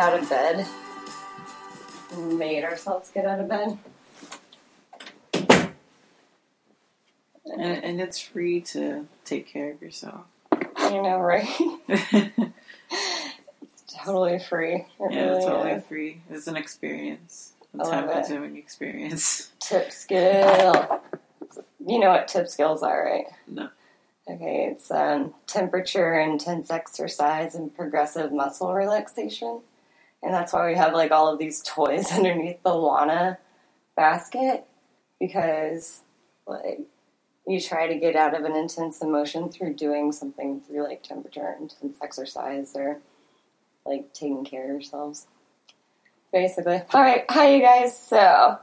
out of bed. Made ourselves get out of bed. And, and it's free to take care of yourself. You know, right? it's totally free. It yeah, really it's totally is. free. It's an experience. A time consuming experience. Tip skill. You know what tip skills are, right? No. Okay, it's um, temperature intense exercise and progressive muscle relaxation. And that's why we have like all of these toys underneath the Lana basket because like you try to get out of an intense emotion through doing something through like temperature intense exercise or like taking care of yourselves. Basically. All right, hi you guys. So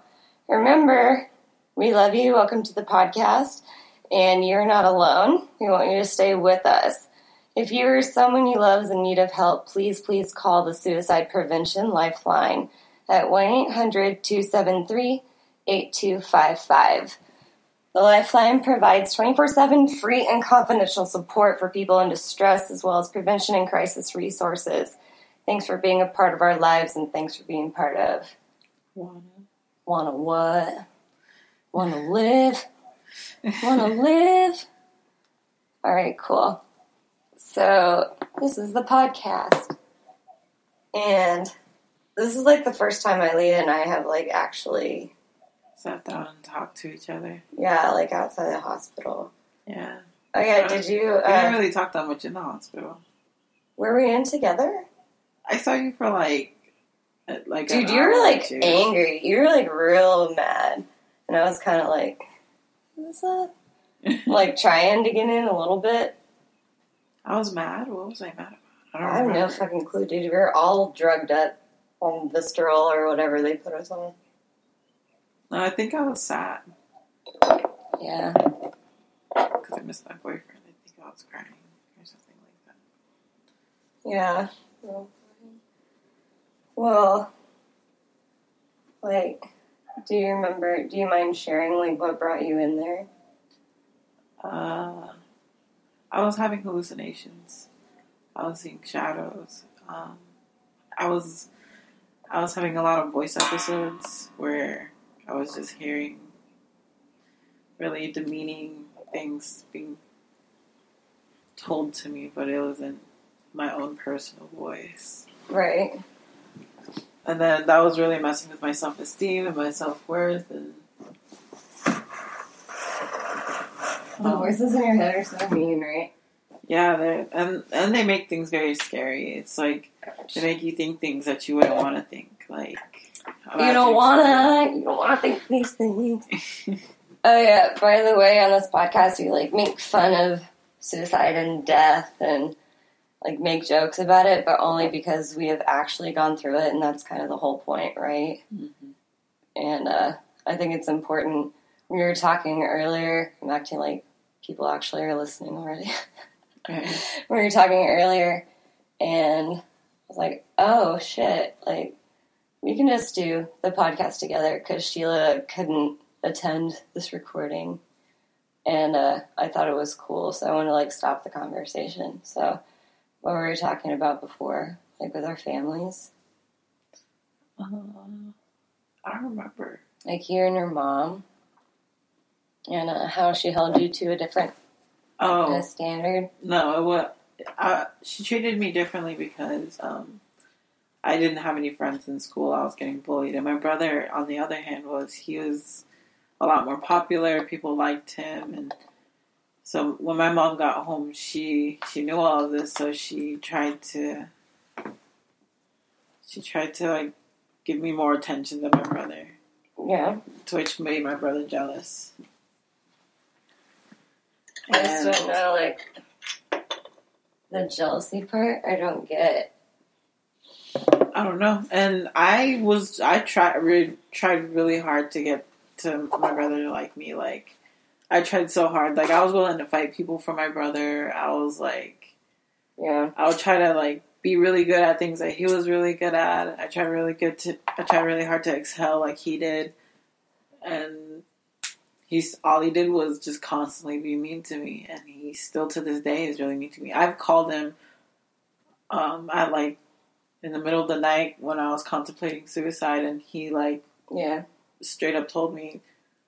remember, we love you. Welcome to the podcast. And you're not alone. We want you to stay with us. If you or someone you love is in need of help, please, please call the Suicide Prevention Lifeline at 1 800 273 8255. The Lifeline provides 24 7 free and confidential support for people in distress as well as prevention and crisis resources. Thanks for being a part of our lives and thanks for being part of Wanna? Wanna what? Wanna live? Wanna live? All right, cool. So, this is the podcast. And this is like the first time Ilea and I have like actually, Sat down and talked to each other. yeah, like outside the hospital. Yeah. Oh yeah, did you? We didn't Uh, really talk that much in the hospital. were we in together? I saw you for like, uh, like Dude, you were like two. angry. You were like real mad, and I was kind of like, "What's up?" like trying to get in a little bit. I was mad. What was I mad about? I don't I have no remember. fucking clue, dude. We were all drugged up on Vistaril or whatever they put us on. No, I think I was sad Yeah. because I missed my boyfriend. I think I was crying or something like that. Yeah. Well, like, do you remember? Do you mind sharing like what brought you in there? Uh, I was having hallucinations. I was seeing shadows. Um, I was I was having a lot of voice episodes where I was just hearing really demeaning things being told to me, but it was in my own personal voice. Right. And then that was really messing with my self esteem and my self worth and The voices in your head are so mean, right? Yeah, and and they make things very scary. It's like they make you think things that you wouldn't want to think. Like You don't wanna. You don't wanna think these things. Oh yeah. By the way, on this podcast, we like make fun of suicide and death and like make jokes about it, but only because we have actually gone through it, and that's kind of the whole point, right? Mhm. And uh, I think it's important. We were talking earlier. I'm acting like people actually are listening already. Right. we were talking earlier, and I was like, "Oh shit! Like, we can just do the podcast together because Sheila couldn't attend this recording, and uh, I thought it was cool, so I want to like stop the conversation. So, what were we talking about before, like with our families, Uh, I remember. like you and your mom, and uh, how she held you to a different uh, Oh standard? no! What she treated me differently because um, I didn't have any friends in school. I was getting bullied, and my brother, on the other hand, was he was a lot more popular. People liked him, and so when my mom got home, she she knew all of this, so she tried to she tried to like give me more attention than my brother, Yeah, to which made my brother jealous. I just don't know, like the jealousy part. I don't get. I don't know. And I was I tried really tried really hard to get to my brother to like me. Like I tried so hard. Like I was willing to fight people for my brother. I was like Yeah, I would try to like be really good at things that he was really good at. I tried really good to I tried really hard to excel like he did. And he's all he did was just constantly be mean to me and he still to this day is really mean to me. I've called him um, at like in the middle of the night when I was contemplating suicide, and he like Yeah. straight up told me,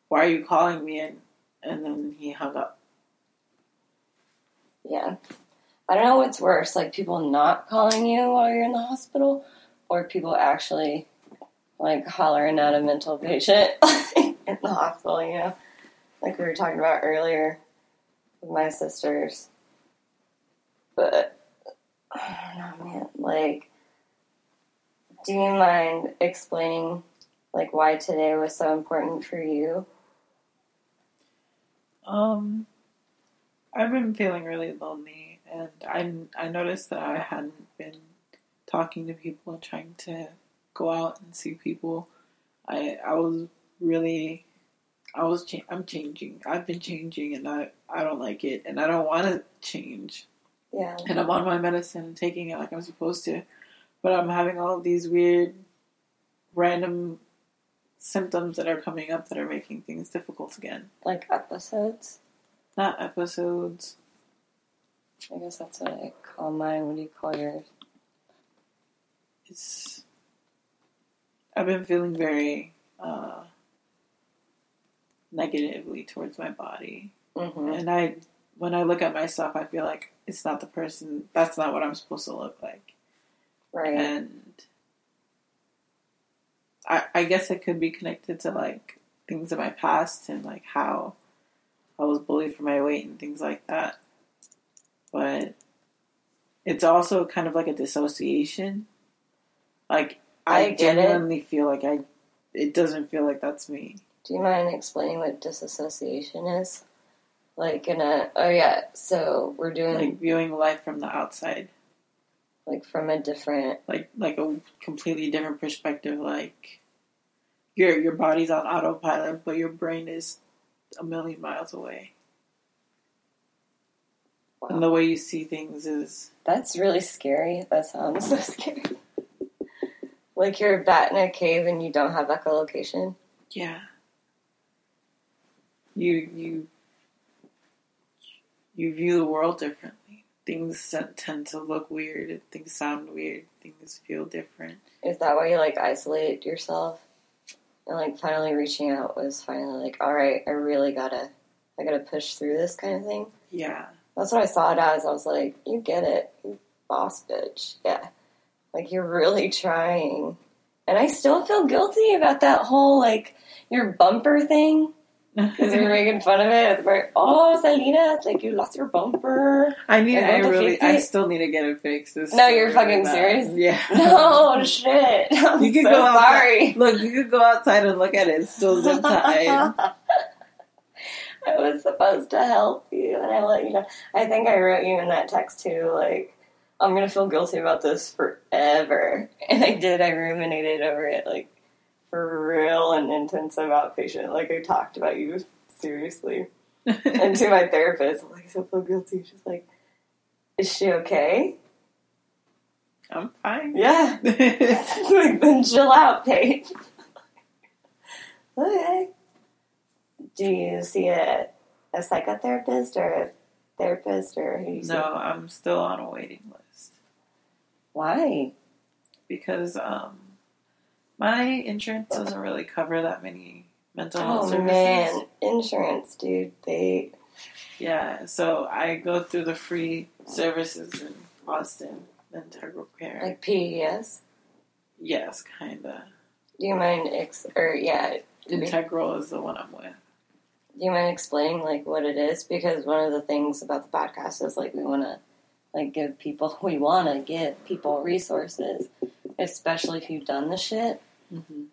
"Why are you calling me?" and and then he hung up. Yeah. I don't know what's worse, like people not calling you while you're in the hospital, or people actually like hollering at a mental patient in the hospital, you know? Like we were talking about earlier with my sisters. But I don't know, man. Like, do you mind explaining like why today was so important for you? Um, I've been feeling really lonely, and I I noticed that I hadn't been talking to people trying to go out and see people. I I was really I was cha- I'm changing. I've been changing, and I I don't like it, and I don't want to change. Yeah. And I'm on my medicine and taking it like I'm supposed to, but I'm having all of these weird, random symptoms that are coming up that are making things difficult again. Like episodes. Not episodes. I guess that's what I call mine. What do you call yours? it's I've been feeling very uh, negatively towards my body, Mm-hmm. and I when I look at myself, I feel like it's not the person. That's not what I'm supposed to look like, Right. and I I guess it could be connected to like things in my past and like how I was bullied for my weight and things like that, but it's also kind of like a dissociation. Like I, I get it. genuinely feel like I, it doesn't feel like that's me. Do you mind explaining what disassociation is? Like in a oh yeah, so we're doing like, viewing life from the outside, Like from a different like like a completely different perspective. Like your your body's on autopilot, but your brain is a million miles away, and the way you see things is That's really scary. That sounds so scary. like you're a bat in a cave and you don't have echolocation. yeah. You you you view the world differently. Things tend to look weird. Things sound weird. Things feel different. Is that why you like isolate yourself? And like finally reaching out was finally like, all right, I really gotta, I gotta push through this kind of thing. Yeah. That's what I saw it as. I was like, you get it, you boss bitch. Yeah. Like, you're really trying. And I still feel guilty about that whole, like, your bumper thing. Because we were making fun of it. We're, oh, Salinas, like, you lost your bumper. I need. You're I really. I still need to get it fixed. It's No, you're fucking serious? Yeah. No, shit. I'm You could so go outside. sorry. Look, you could go outside and look at it. It's still zip tied. I was supposed to help you, and I let you know. I think I wrote you in that text too, like, I'm gonna feel guilty about this forever. And I did, I ruminated over it, like, real and intensive outpatient. Like, I talked about you seriously. And to my therapist, I'm like, I still feel guilty. She's like, Is she okay? I'm fine. Yeah. like, then chill out, Paige. okay. Do you see a, a psychotherapist or a therapist or who you see? no, I'm still on a waiting list Why? because um, my insurance doesn't really cover that many mental health Oh services. man, insurance, dude. They Yeah, so I go through the free services in Austin, Integral Care. like PES. yes, kinda. Do you mind ex or yeah? We- Integral is the one I'm with. Do you mind explaining like what it is? Because one of the things about the podcast is like we want to like give people we want to give people resources, especially if you've done the shit. Mm-hmm.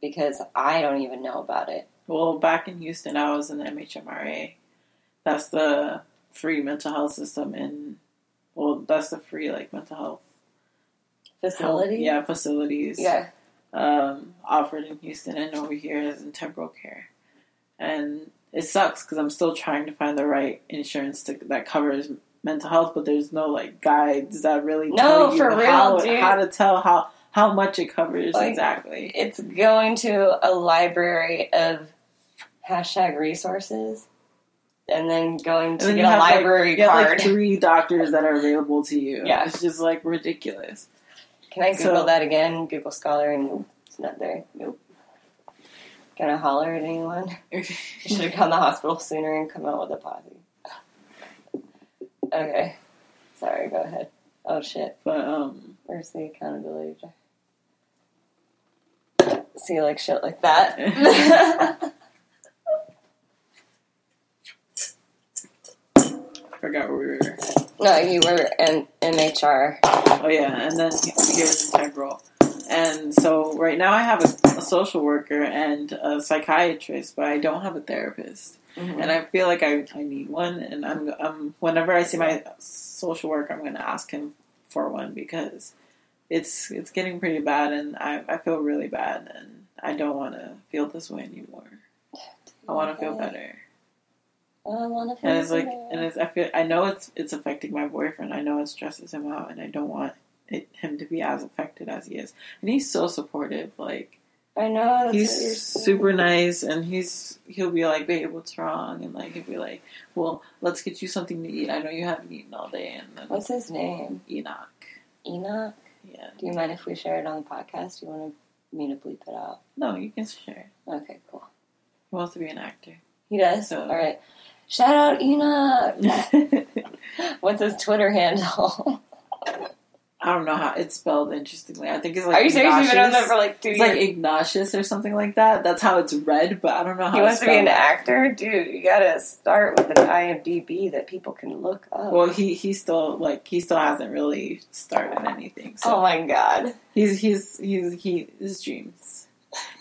Because I don't even know about it. Well, back in Houston, I was in the MHMRA. That's the free mental health system in. Well, that's the free like mental health Facility. Yeah, facilities. Yeah. um, offered in Houston and over here is integral care. And it sucks because I'm still trying to find the right insurance to, that covers mental health, but there's no like guides that really No, tell you for real, how, dude. how to tell how how much it covers Like- exactly. It's going to a library of hashtag resources and then going to then get a like- library You have card. like three doctors that are available to you. Yeah. It's just like ridiculous. Can I Google So- that again? Google Scholar, and it's not there. Nope. Can I holler at anyone? Should have gone to the hospital sooner and come out with a posse. Okay. Sorry, go ahead. Oh shit. but um, Where's the accountability? See, like shit like that. I forgot where we were. no, you were in MHR. Oh yeah, and then here's integral. And so right now I have a, a social worker and a psychiatrist, but I don't have a therapist. Mhm. And I feel like I, I need one. And I'm, I'm whenever I see my social worker, I'm going to ask him for one because it's it's getting pretty bad, and I, I feel really bad, and I don't want to feel this way anymore. I want to feel better. Oh, I want to feel And it's like, better. and it's, I feel, I know it's it's affecting my boyfriend. I know it stresses him out, and I don't want it, him to be as affected as he is. And he's so supportive. Like I know. He's super nice, and he's he'll be like, "Babe, what's wrong?" And like he'll be like, "Well, let's get you something to eat. I know you haven't eaten all day." And then What's his name? Enoch, Enoch. Yeah. Do you mind if we share it on the podcast? Do you want me to bleep it out? No, you can share. Okay, cool. He wants to be an actor. He does. So- All right. Shout out Enoch. What's his Twitter handle? I don't know how it's spelled. Interestingly, I think it's like Are you serious? You've been on that for like two It's years. like Ignatius or something like that. That's how it's read, but I don't know how he it's wants to be an actor, dude. You gotta start with an IMDb that people can look up. Well, he he still like he still hasn't really started anything. So oh my god. he's he's he's he his dreams.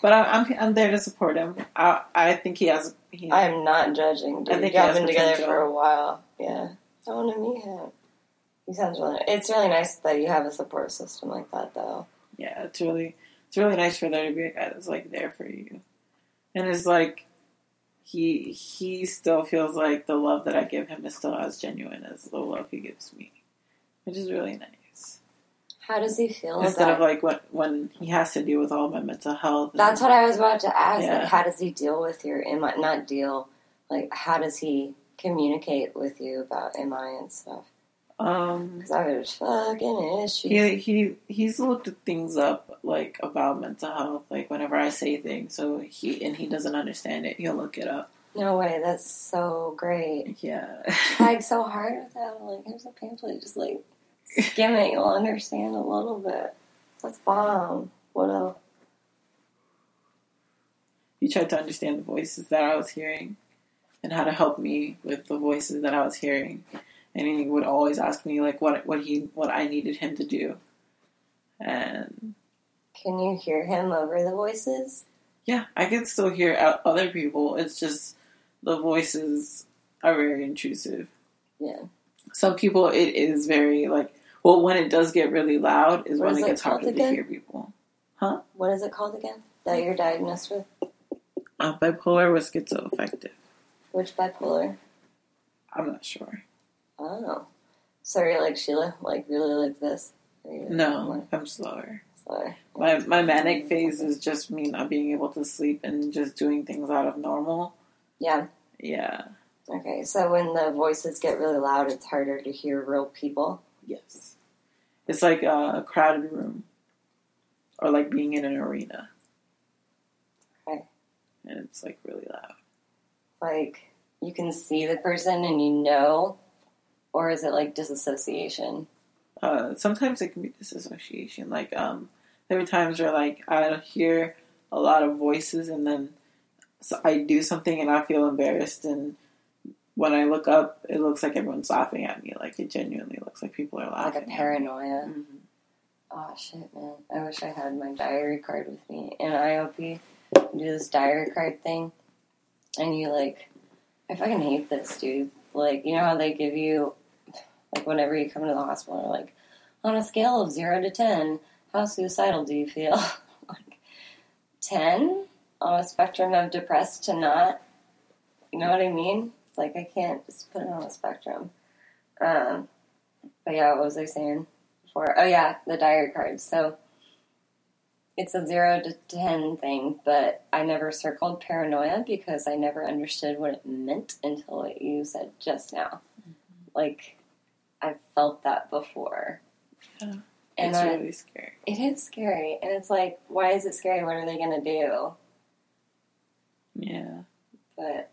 But I, I'm I'm there to support him. I I think he has. He, I am not judging, dude. I think Y'all been together for a while. Yeah. I want to meet him. He sounds really. It's really nice that you have a support system like that, though. yeah, it's really it's really nice for there to be uh, a guy that's like there for you, and it's like he he still feels like the love that I give him is still as genuine as the love he gives me, which is really nice. How does he feel? Instead of like when when he has to deal with all my mental health. and- That's what I was about to ask. Yeah. Like, how does he deal with your MI? Not deal. Like, how does he communicate with you about MI and stuff? Um was fucking issues. he he he's looked things up like about mental health like whenever I say things so he and he doesn't understand it he'll look it up no way. That's so great. yeah Tried so hard with that. I'm like, here's a pamphlet. Just like skim it. You'll understand a little bit. That's bomb. What else? he tried to understand the voices that I was hearing and how to help me with the voices that I was hearing and he would always ask me like what what he what I needed him to do and Can you hear him over the voices? yeah I can still hear other people it's just the voices are very intrusive Yeah. some people it is very like well when it does get really loud is What when is it gets harder to hear people Huh? What is it called again? That you're diagnosed with? uh, bipolar was schizoaffective Which bipolar? i'm not sure Oh. So you're like Sheila, like really like this? No i'm slower slower? my, my manic phase is just me not being able to sleep and just doing things out of normal Yeah. yeah Okay. So when the voices get really loud, it's harder to hear real people. yes it's like a crowded room or like being in an arena Okay. and it's like really loud Like you can see the person and you know, or is it like disassociation? uh, sometimes it can be disassociation. Like um, there are times where like I hear a lot of voices, and then so I do something, and I feel embarrassed, and when I look up, it looks like everyone's laughing at me. Like it genuinely looks like people are laughing. Like a paranoia. Mhm. Oh shit, man! I wish I had my diary card with me in IOP. You do this diary card thing, and you like, I fucking hate this, dude. Like, you know how they give you, like, whenever you come to the hospital, they're like, on a scale of zero to ten, how suicidal do you feel? like, ten on a spectrum of depressed to not. You know what I mean? It's like I can't just put it on a spectrum. Um, but yeah, what was I saying? before? oh yeah the diary cards so it's a zero to ten thing, but I never circled paranoia because I never understood what it meant until what you said just now. Like, I've felt that before. Yeah. And it's I, really scary. it is scary. And it's like, why is it scary? What are they going to do? Yeah. But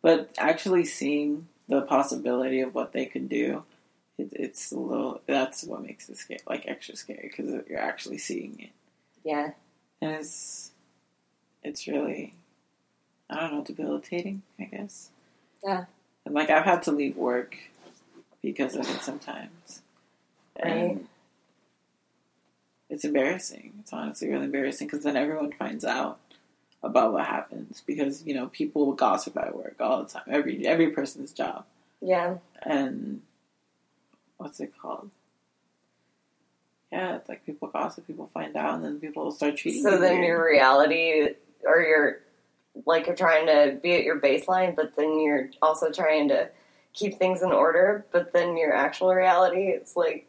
But actually seeing the possibility of what they could do, it, it's a little. That's what makes it scary, like extra scary, because you're actually seeing it, yeah, and it's it's really, I don't know, debilitating. I guess. Yeah. And like I've had to leave work because of it sometimes, Right. and it's embarrassing. It's honestly really embarrassing because then everyone finds out about what happens because you know people will gossip at work all the time. Every every person's job yeah, and what's it called? Yeah, it's like people gossip, people find out, and then people start treating. So then your reality, or you're like you're trying to be at your baseline, but then you're also trying to keep things in order. But then your actual reality is like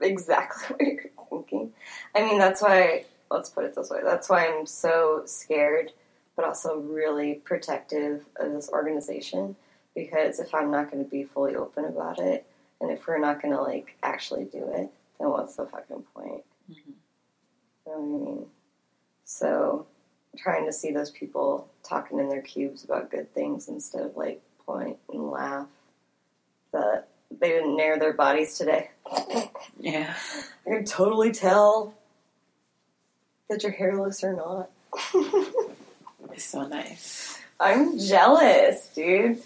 exactly what you're thinking. I mean, that's why. Let's put it this way. That's why I'm so scared, but also really protective of this organization. Because if I'm not going to be fully open about it, and if we're not going to like actually do it, then what's the fucking point? Mhm. You know what I mean? So, trying to see those people talking in their cubes about good things instead of like point and laugh that they didn't nair their bodies today. Yeah. I can totally tell that you're hairless or not. it's so nice. I'm jealous, dude.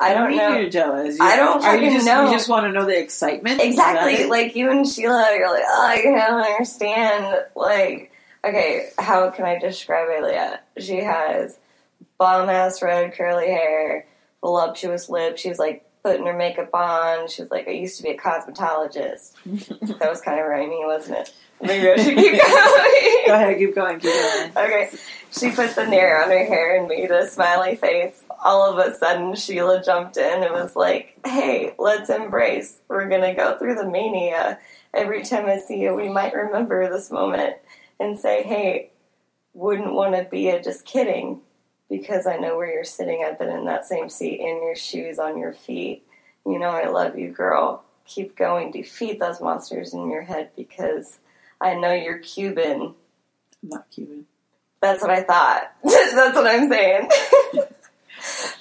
I don't do you know. You're jealous. You, I don't Are you fucking just know. you just want to know the excitement? Exactly. Like you and Sheila, you're like, oh, I don't understand. Like, okay, how can I describe Alea? She has bomb ass red curly hair, voluptuous lips. She was like putting her makeup on. She was like, I used to be a cosmetologist. That was kind of rhymey, wasn't it? Maybe I should keep Go ahead, keep going, keep going. okay. She put the nair on her hair and made a smiley face. All of a sudden, Sheila jumped in and was like, Hey, let's embrace. We're going to go through the mania. Every time I see you, we might remember this moment and say, Hey, wouldn't want to be a just kidding because I know where you're sitting. I've been in that same seat in your shoes on your feet. You know, I love you, girl. Keep going. Defeat those monsters in your head because I know you're Cuban. I'm not Cuban. That's what I thought. That's what I'm saying.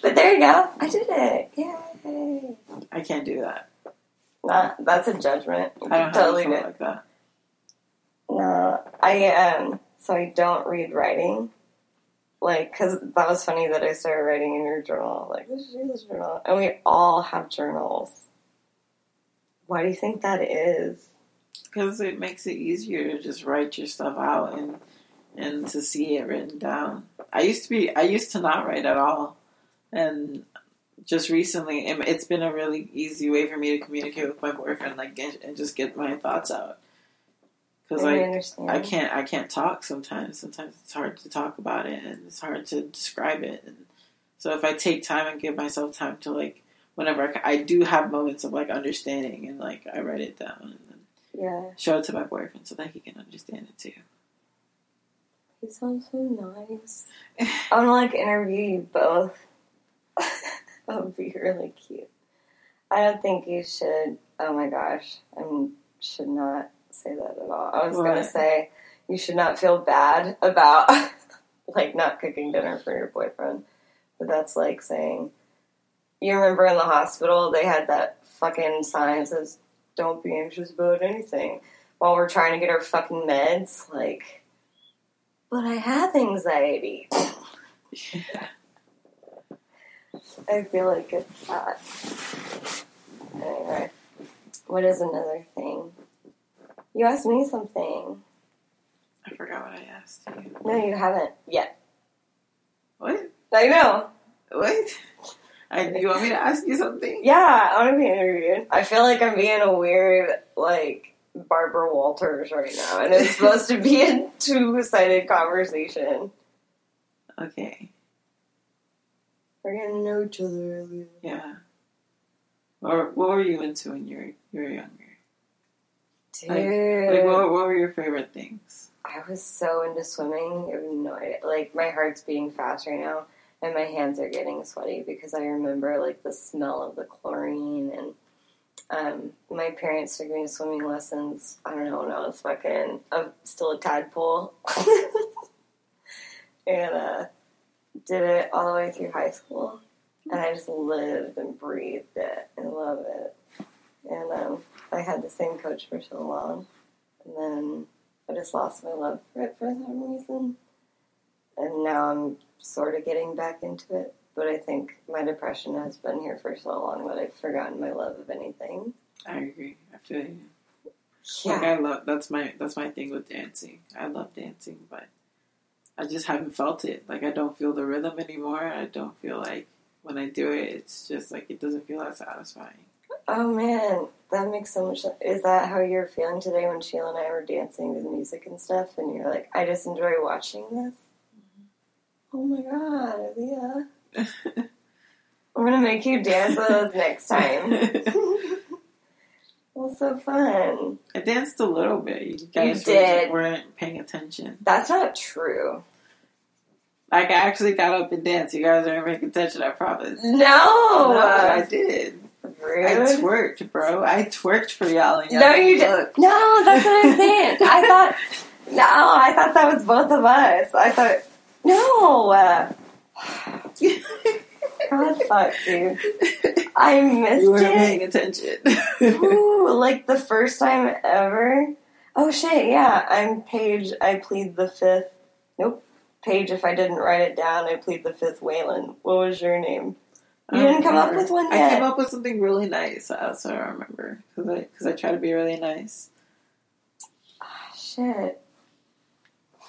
but there you go. I did it. Yay. I can't do that. Not, that's a judgment. You I don't have totally phone like that. No, I um. So I don't read writing, like, because that was funny that I started writing in your journal. Like, this is this journal, and we all have journals. Why do you think that is? Because it makes it easier to just write your stuff out and and to see it written down. I used to be I used to not write at all, and just recently it- it's been a really easy way for me to communicate with my boyfriend, like and just get my thoughts out. Because I like understand. I can't I can't talk sometimes. Sometimes it's hard to talk about it and it's hard to describe it. And so if I take time and give myself time to like whenever I, I do have moments of like understanding and like I write it down and then Yeah, show it to my boyfriend so that he can understand it too. he sounds so nice. I want to like interview you both. that would be really cute. I don't think you should. Oh my gosh, I should not say that at all. I was gonna say you should not feel bad about like not cooking dinner for your boyfriend, but that's like saying you remember in the hospital they had that fucking sign that says "Don't be anxious about anything" while we're trying to get our fucking meds. Like, but I have anxiety. I feel like it's that. Anyway, what is another thing? You asked me something. I forgot what I asked you. No, you haven't yet. What? I know. What? I, you want me to ask you something? Yeah, I want to be interviewed. I feel like I'm being a weird, like, Barbara Walters right now, and it's supposed to be a two sided conversation. Okay. We're getting to know each other. Yeah. Or what were you into when you were you were younger? Dude. Like what, what were your favorite things? I was so into swimming. I have no idea. Like my heart's beating fast right now, and my hands are getting sweaty because I remember like the smell of the chlorine and. Um, my parents took me to swimming lessons. I don't know when I was fucking. I'm still a tadpole, and uh, did it all the way through high school. And I just lived and breathed it and love it. And um, I had the same coach for so long, and then I just lost my love for it for some reason. And now I'm sort of getting back into it. But I think my depression has been here for so long that I've forgotten my love of anything. I agree. I feel you. Like I love that's my that's my thing with dancing. I love dancing, but I just haven't felt it. Like I don't feel the rhythm anymore. I don't feel like when I do it, it's just like it doesn't feel as satisfying. Oh man, that makes so much sense. Is that how you're feeling today when Sheila and I were dancing to the music and stuff? And you're like, I just enjoy watching this? Oh my god, Leah. I'm gonna make you dance with us next time. was so fun. I danced a little bit. You guys did. weren't paying attention. That's not true. Like I actually got up and danced. You guys aren't paying attention. I promise. No, No, I did. Rude. I twerked, bro. I twerked for y'all. And y'all No, you didn't No, that's what I'm saying. I thought. No, I thought that was both of us. I thought. No. Uh, God, fuck, dude. I missed you weren't it. paying attention. Ooh, like the first time ever. Oh shit, yeah. I'm page. I plead the fifth. Nope. Page. If I didn't write it down, I plead the fifth. Waylon. What was your name? You didn't come up with one yet. I came up with something really nice. I also remember because I because I try to be really nice. Ah shit.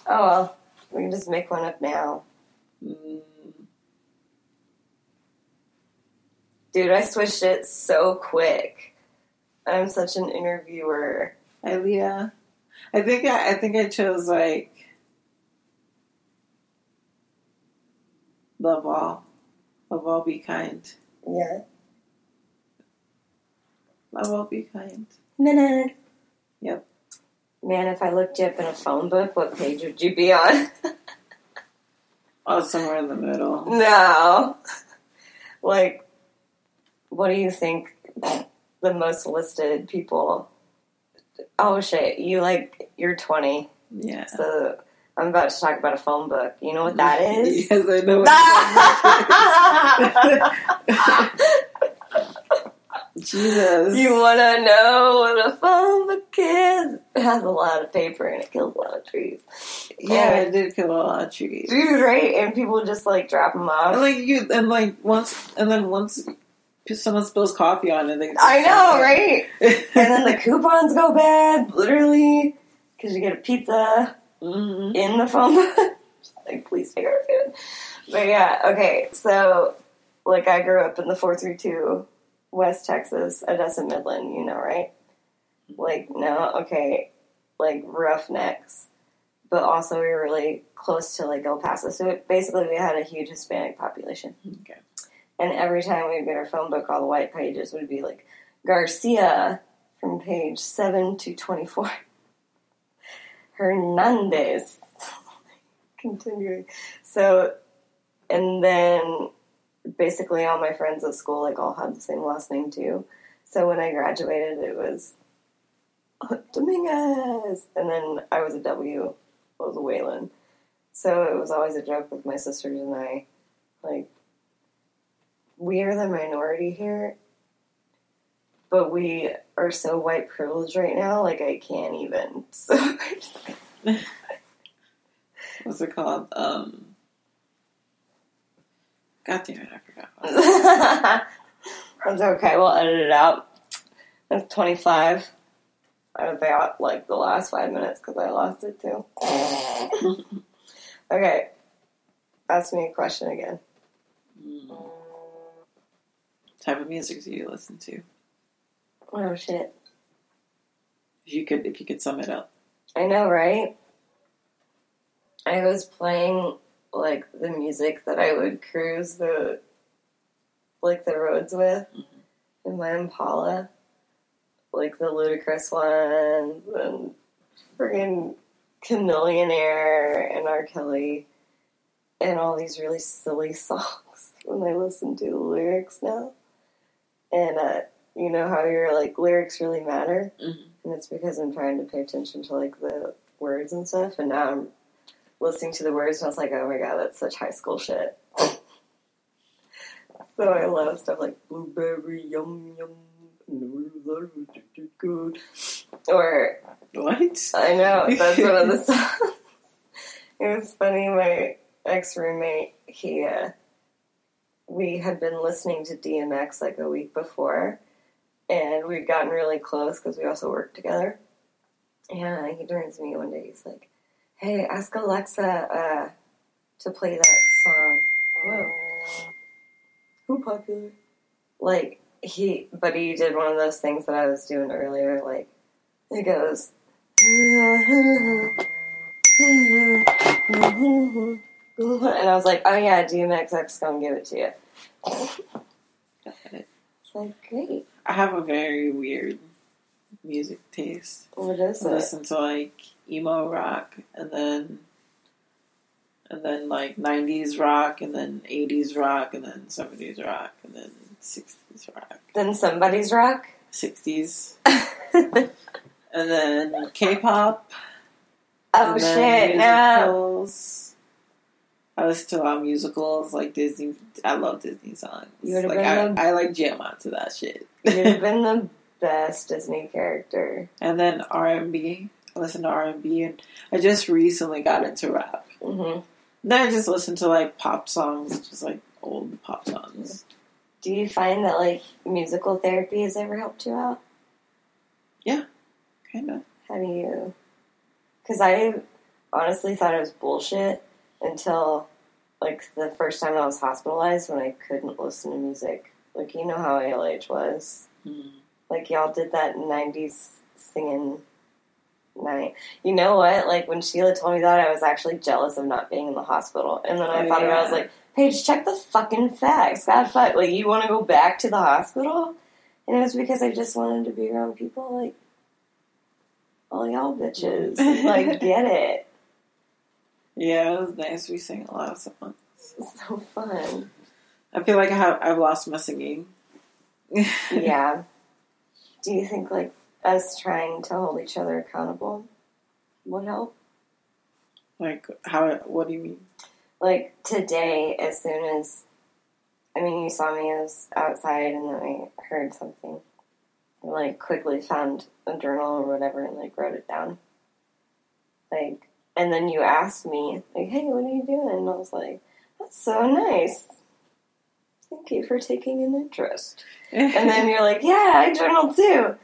Oh well. We can just make one up now. Mm, Dude, I switched it so quick. I'm such an interviewer. Hi, Leah. I think I, I think I chose like love all, love all, be kind, Yeah. love all, be kind. Minute. Yep. Man, if I looked you up in a phone book, what page would you be on? Oh, somewhere in the middle. no. Like, what do you think the most listed people? Oh shit, you like, you're 20. Yeah. So I'm about to talk about a phone book. You know what that is? yes, I know. Jesus. you want to know what a phone book is? It has a lot of paper and it kills a lot of trees. yeah, it did kill a lot of trees. Dude, right? And people just like drop them And off. like you, and like once, and then once someone spills coffee on it, they I know, right? And then the coupons go bad, literally, because you get a pizza Mhm. in the phone book. Like, please take our food. But yeah, okay, so like I grew up in the 432 West Texas, Odessa Midland, you know, right? Like, no, okay, like roughnecks. But also, we were really close to like El Paso. So it, basically, we had a huge Hispanic population. Okay. And every time we would get our phone book, all the white pages would be like Garcia from page 7 to 24. Hernandez. Continuing. So, and then basically all my friends at school like all had the same last name too. So when I graduated, it was Dominguez. And then I was a W, I was a Whalen. So it was always a joke with my sisters and I. Like, we are the minority here, but we are so white privileged right now, like, I can't even. So, What's it called? Um. God damn it! I forgot. what it was. that's okay, we'll edit it out. That's 25. I about like the last five minutes because I lost it too. okay, ask me a question again. Mm. type of music do you listen to? Oh shit. If you could, if you could sum it up. I know, right? I was playing like the music that I would cruise the like the roads with in my Impala, like the Ludacris ones and friggin' Chamillionaire and R. Kelly and all these really silly songs when I listen to the lyrics now. And uh, you know how your like lyrics really matter, Mhm. and it's because I'm trying to pay attention to like the words and stuff. And now I'm listening to the words, and I was like, oh my god, that's such high school shit. so I love stuff like blueberry yum yum. Good. Or What? I know that's one of the songs. It was funny. My ex roommate, he, uh, we had been listening to DMX like a week before, and we'd gotten really close because we also worked together. And he turns to me one day. He's like, "Hey, ask Alexa uh, to play that song." Whoa, who popular? Like he, but he did one of those things that I was doing earlier. Like it goes. And I was like, oh yeah, DMXX gonna give it to you. It's like, great. I have a very weird music taste. What is I it? listen to like emo rock and then and then like 90s rock and then 80s rock and then 70s rock and then 60s rock. Then somebody's rock. 60s and then K-pop Oh shit, no. I listen to a lot of musicals like Disney. I love Disney songs. You like been I, the- I like jam out to that shit. You've been the best Disney character. and then R and B. I listen to R and B, and I just recently got into rap. hmm Then I just listen to like pop songs, just like old pop songs. Do you find that like musical therapy has ever helped you out? Yeah, kind of. How do you? Because I honestly thought it was bullshit until like the first time I was hospitalized when I couldn't listen to music. Like you know how ALH was. Mm. Like y'all did that '90s singing night. You know what? Like when Sheila told me that, I was actually jealous of not being in the hospital. And then I Oh, thought about, it, I was yeah. like, Paige, check the fucking facts. God, fuck. Like you want to go back to the hospital? And it was because I just wanted to be around people like all y'all bitches. like get it. Yeah, it was nice. We sang a lot of songs. So fun. I feel like I have I've lost my singing. Yeah. Do you think like us trying to hold each other accountable would help? like how? What do you mean? like today as soon as I mean you saw me I was outside and then I heard something. I like quickly found a journal or whatever and like wrote it down. Like and then you asked me, like, hey, what are you doing? And I was like, That's so nice. Thank you for taking an interest. And then you're like, Yeah, I journal too.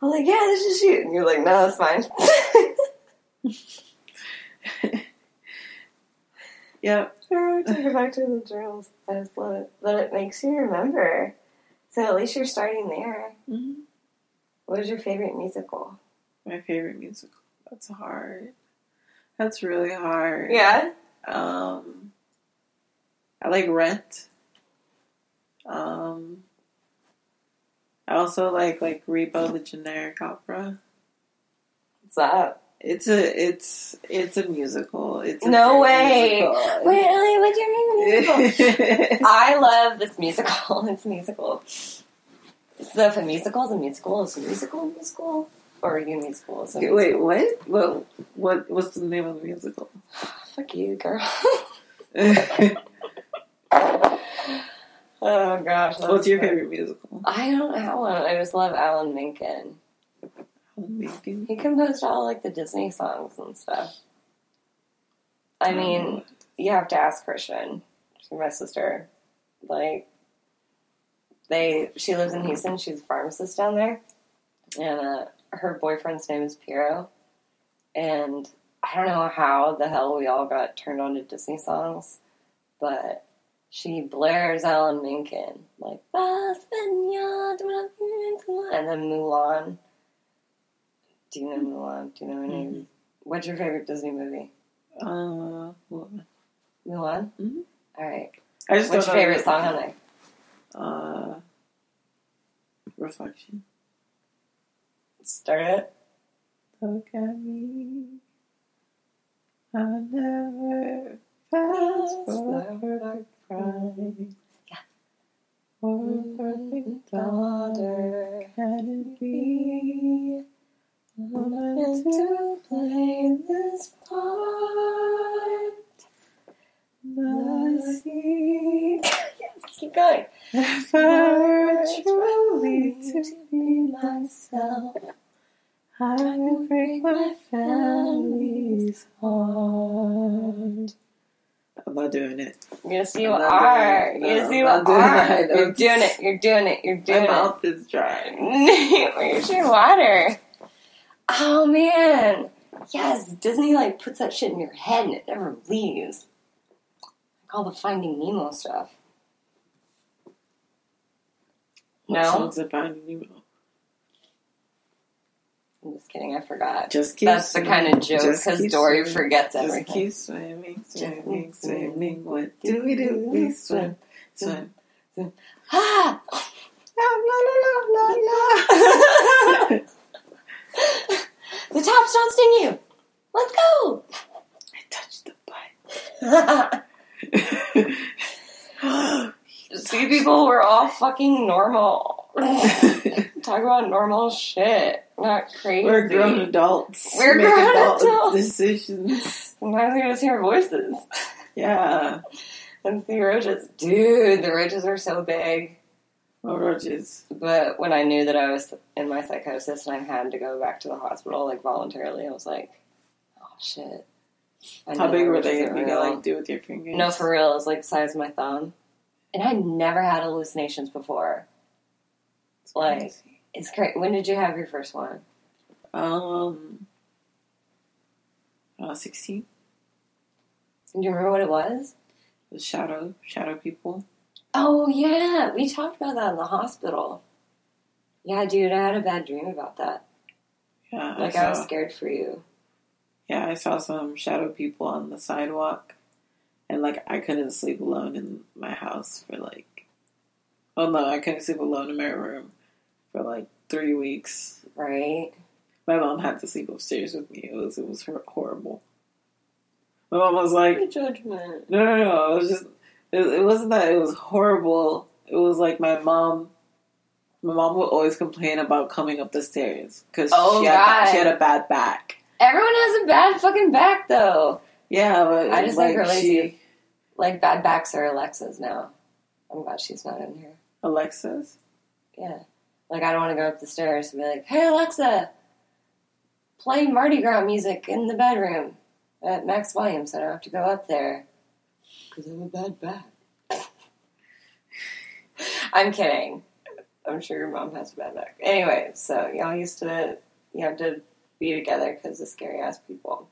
I'm like, Yeah, this is you. And you're like, No, that's fine. yeah, Sure, take it back to the journals. I just love it. But it makes you remember. So at least you're starting there. Mhm. What is your favorite musical? my favorite musical. That's hard. That's really hard. Yeah. Um, I like Rent. Um, I also like like Repo the Genetic Opera. What's up? It's a it's it's a musical. It's a No way. musical. Wait, Ellie, what's your favorite musical? I love this musical. It's a musical. So if a musical is a musical, is a musical a musical? Or a musical? Is musical? Wait, what? What? What? What's the name of the musical? Fuck you, girl. oh gosh. What's your fun. favorite musical? I don't have one. I just love Alan Menken. Alan Menken? He composed all like the Disney songs and stuff. I mean, you have to ask Christian. My sister. Like, they, she lives in Houston. She's a pharmacist down there, and uh, her boyfriend's name is Piero. And I don't know how the hell we all got turned on to Disney songs, but she blares Alan Menken like "Vas venir de la vida," and then Mulan. Do you know Mulan? Do you know any? Mhm. What's your favorite Disney movie? Uh, well, Mulan. Mhm. All right. I just What's your favorite song on there? Uh, reflection. Start it. Look at me. I never fast forward crying. Yeah. What perfect mm-hmm. daughter can it be? I'm meant to play this part. mercy. Yes, keep going. If I were truly to be myself. I would break my family's heart. I'm not doing it. Yes, you I'm are. doing it. yes, you I'm doing are. You're doing it. You're doing it. You're My doing it. My mouth is dry. Where's your water? Oh man. Yes, Disney like puts that shit in your head and it never leaves. Like all the Finding Nemo stuff. What No? songs are Finding Nemo? I'm just kidding, I forgot. Just keep That's the swimming. kind of joke Just because Dory swimming. forgets Just everything. keep swimming, swimming, swimming. What do we do? We swim, swim. swim. Ah! La la la la la la. the tops don't sting you. Let's go. I touched the butt. See, people, we're all fucking normal. Talk about normal shit, not crazy. We're grown adults. We're Make grown adult adults. decisions. Sometimes we just hear voices Yeah. and see roaches. Dude, the roaches are so big. Well, roaches. But when I knew that I was in my psychosis and I had to go back to the hospital, like voluntarily, I was like, oh shit. I How big were they? You could like do with your fingers. No, for real, it was like the size of my thumb. And I never had hallucinations before. It's like- crazy. It's great. When did you have your first one? Um. Uh, sixteen. Do you remember what it was? The shadow, shadow people. Oh yeah, we talked about that in the hospital. Yeah, dude, I had a bad dream about that. Yeah, Like I I was scared for you. Yeah, I saw some shadow people on the sidewalk, and like I couldn't sleep alone in my house for like. Oh no, I couldn't sleep alone in my room for like three weeks. Right? My mom had to sleep upstairs with me. It was it was horrible. My mom was like, judgment. No, no, no. It was just. It, it wasn't that it was horrible. It was like my mom. My mom would always complain about coming up the stairs because Oh, she had she had a bad back. Everyone has a bad fucking back though. Yeah, but I just like think her she lazy. Like bad backs are Alexa's now. Oh I'm glad she's not in here. Alexa's? Yeah. Like I don't want to go up the stairs and be like, "Hey Alexa, play Mardi Gras music in the bedroom at max Williams." I don't have to go up there." Because I have a bad back. I'm kidding. I'm sure your mom has a bad back. Anyway, so y'all used to you have to be together because of scary ass people.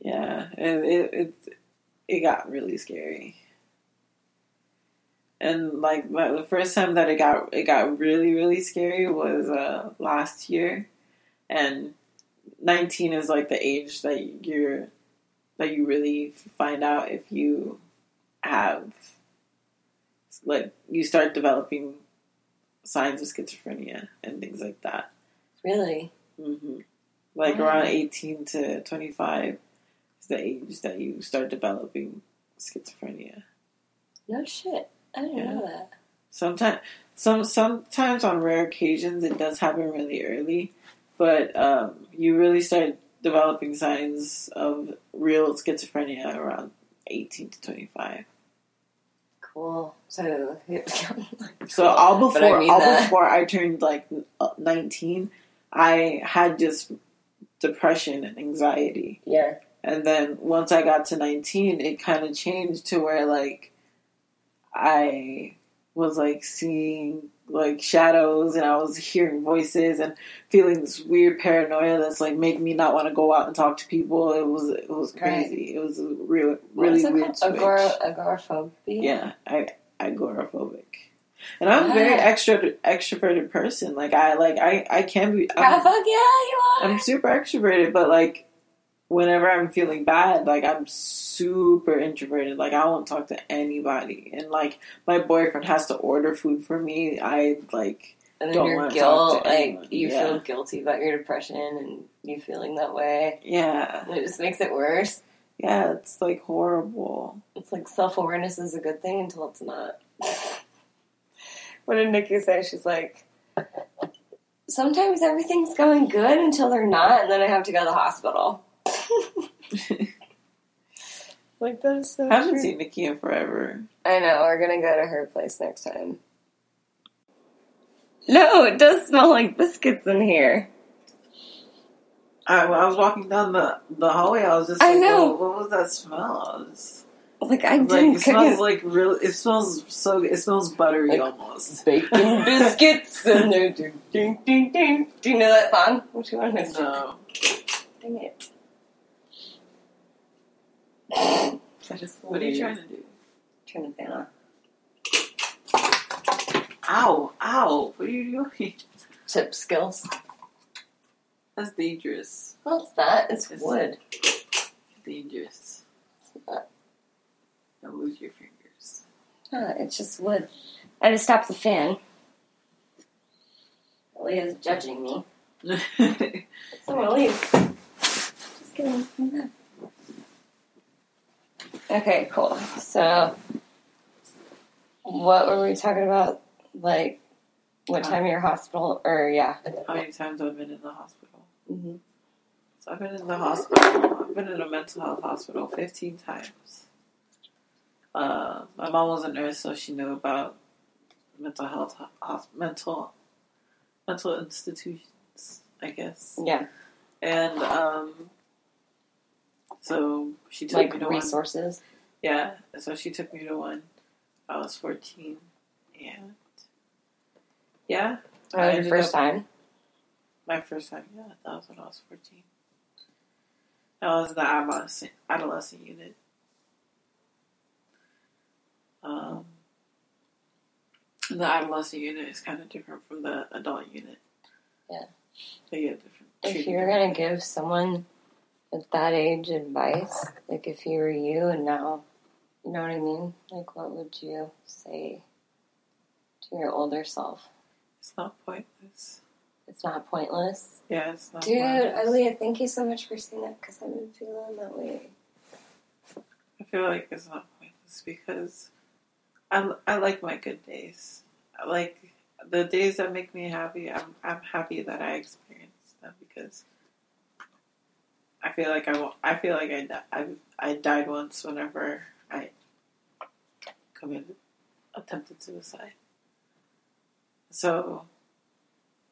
Yeah, and it it it got really scary. And like the first time that it got it got really really scary was uh, last year, and nineteen is like the age that you're that you really find out if you have like you start developing signs of schizophrenia and things like that. Really? hmm Like Wow. around 18 to 25 is the age that you start developing schizophrenia. No shit. I didn't Yeah. know that. Sometimes, some sometimes on rare occasions it does happen really early, but um, you really start developing signs of real schizophrenia around 18 to 25. Cool. So So all before I mean all that. before I turned like 19, I had just depression and anxiety. yeah. And then once I got to 19, it kind of changed to where like I was like seeing like shadows and I was hearing voices and feeling this weird paranoia that's like making me not want to go out and talk to people. It was it was crazy. It was a real really it weird. Agora, agoraphobia. Yeah, I agoraphobic. And I'm a very extra extroverted person. Like I like I I can be I'm, fuck yeah, you are. I'm super extroverted, but like whenever I'm feeling bad, like I'm super introverted. Like I won't talk to anybody. And like my boyfriend has to order food for me. I like And then Don't your guilt, talk to like anyone. you Yeah. feel guilty about your depression and you feeling that way. Yeah. And it just makes it worse. Yeah, it's like horrible. It's like self awareness is a good thing until it's not. what did Nikki say? She's like, sometimes everything's going good until they're not, and then I have to go to the hospital. like that is so I haven't true. seen Nikki in forever. I know. We're gonna go to her place next time. No, it does smell like biscuits in here. I, when I was walking down the, the hallway, I was just I know. "Whoa, what was that smell? I was, Like I I was like, didn't it smells it. like real. It smells so. It smells buttery Like- almost. bacon biscuits and they're ding ding ding ding. Do you know that song? Which one is it? No, Dang it. What are you trying to do? turn the fan on. Ow! Ow! What are you doing? Tip skills. That's dangerous. What's that? It's It's- wood. Dangerous. not. Don't lose your fingers. Huh, it's just wood. I just stopped the fan. Leah's judging me. Someone leave. Just kidding. Okay, cool. So, what were we talking about? Like, what time your hospital? Or yeah. How many times I've been in the hospital? Mm-hmm. So I've been in the hospital. I've been in a mental health hospital 15 times. Uh, my mom was a nurse, so she knew about mental health, mental, mental institutions, I guess. Yeah, And um, so she took like me to one. resources. Yeah, so she took me to one. I was 14, and yeah, Oh, I your first up- time. my first time. Yeah, that was when I was 14. That was the adolescent, adolescent unit. Um, the adolescent unit is kind of different from the adult unit. Yeah. They get different. If you're gonna give someone at that age advice, like if you were you and now, you know what I mean? Like, what would you say to your older self? It's not pointless. It's not pointless. Yeah, it's not Dude, pointless. Aaliyah, thank you so much for saying that because I've been feeling that way. I feel like it's not pointless because I, I like my good days. I like the days that make me happy. I'm I'm happy that I experienced them because I feel like I I feel like I I I died once whenever I committed attempted suicide. So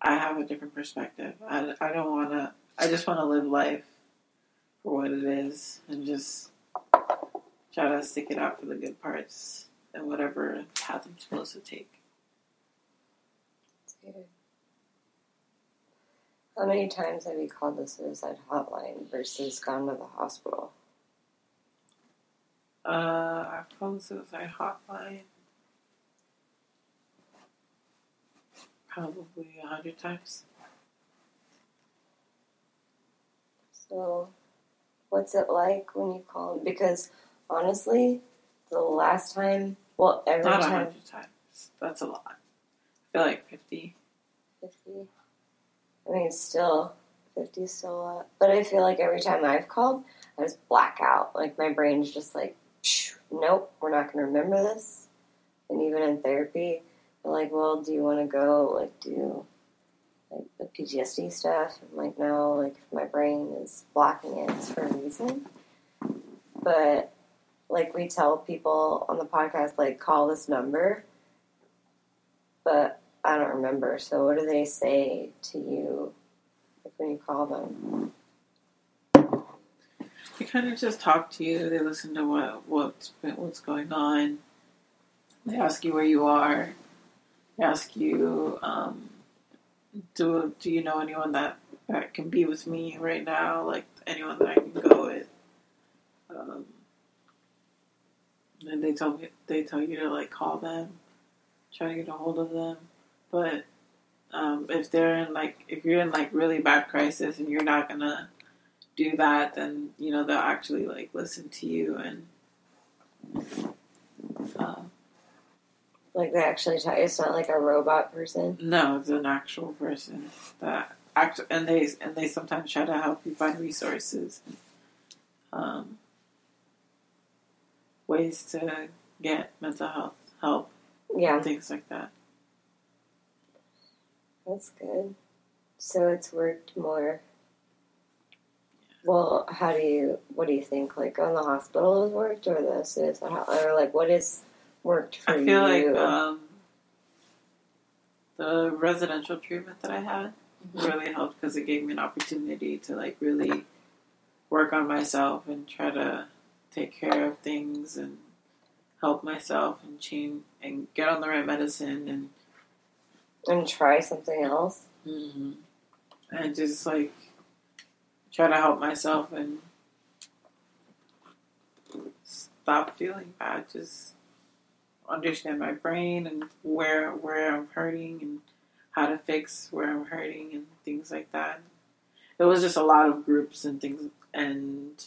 I have a different perspective. I, I don't want to. I just want to live life for what it is and just try to stick it out for the good parts and whatever path I'm supposed to take. Dude. How many times have you called the suicide hotline versus gone to the hospital? Uh, I've called the suicide hotline probably a hundred times. So, what's it like when you call? Because honestly, the last time, well, every Not a time, hundred times. That's a lot. I feel like fifty. 50. I mean, still, 50 is still a lot. But I feel like every time I've called, I just black out. Like, my brain's just like, nope, we're not going to remember this. And even in therapy, they're like, well, do you want to go, like, do, like, the PTSD stuff? I'm like, no, like, my brain is blocking it, it's for a reason. But, like, we tell people on the podcast, like, call this number. But I don't remember. So what do they say to you like when you call them? They kind of just talk to you. They listen to what what's what's going on. They ask you where you are. They ask you, um, do do you know anyone that that can be with me right now? Like anyone that I can go with. Um, and they tell me they tell you to like call them, try to get a hold of them. But um, if they're in like if you're in like really bad crisis and you're not gonna do that, then you know they'll actually like listen to you and uh, Like they actually tell you it's not like a robot person. No, it's an actual person that act, and they and they sometimes try to help you find resources, um, ways to get mental health help, Yeah, and things like that. That's good. So it's worked more. Well, how do you? What do you think? Like on the hospital has worked, or the suicide, or like what has worked for you? I feel you? like um, the residential treatment that I had Mm-hmm. really helped because it gave me an opportunity to like really work on myself and try to take care of things and help myself and change and get on the right medicine and and try something else. Mm-hmm. and just like try to help myself and stop feeling bad. Just understand my brain and where where I'm hurting and how to fix where I'm hurting and things like that. It was just a lot of groups and things and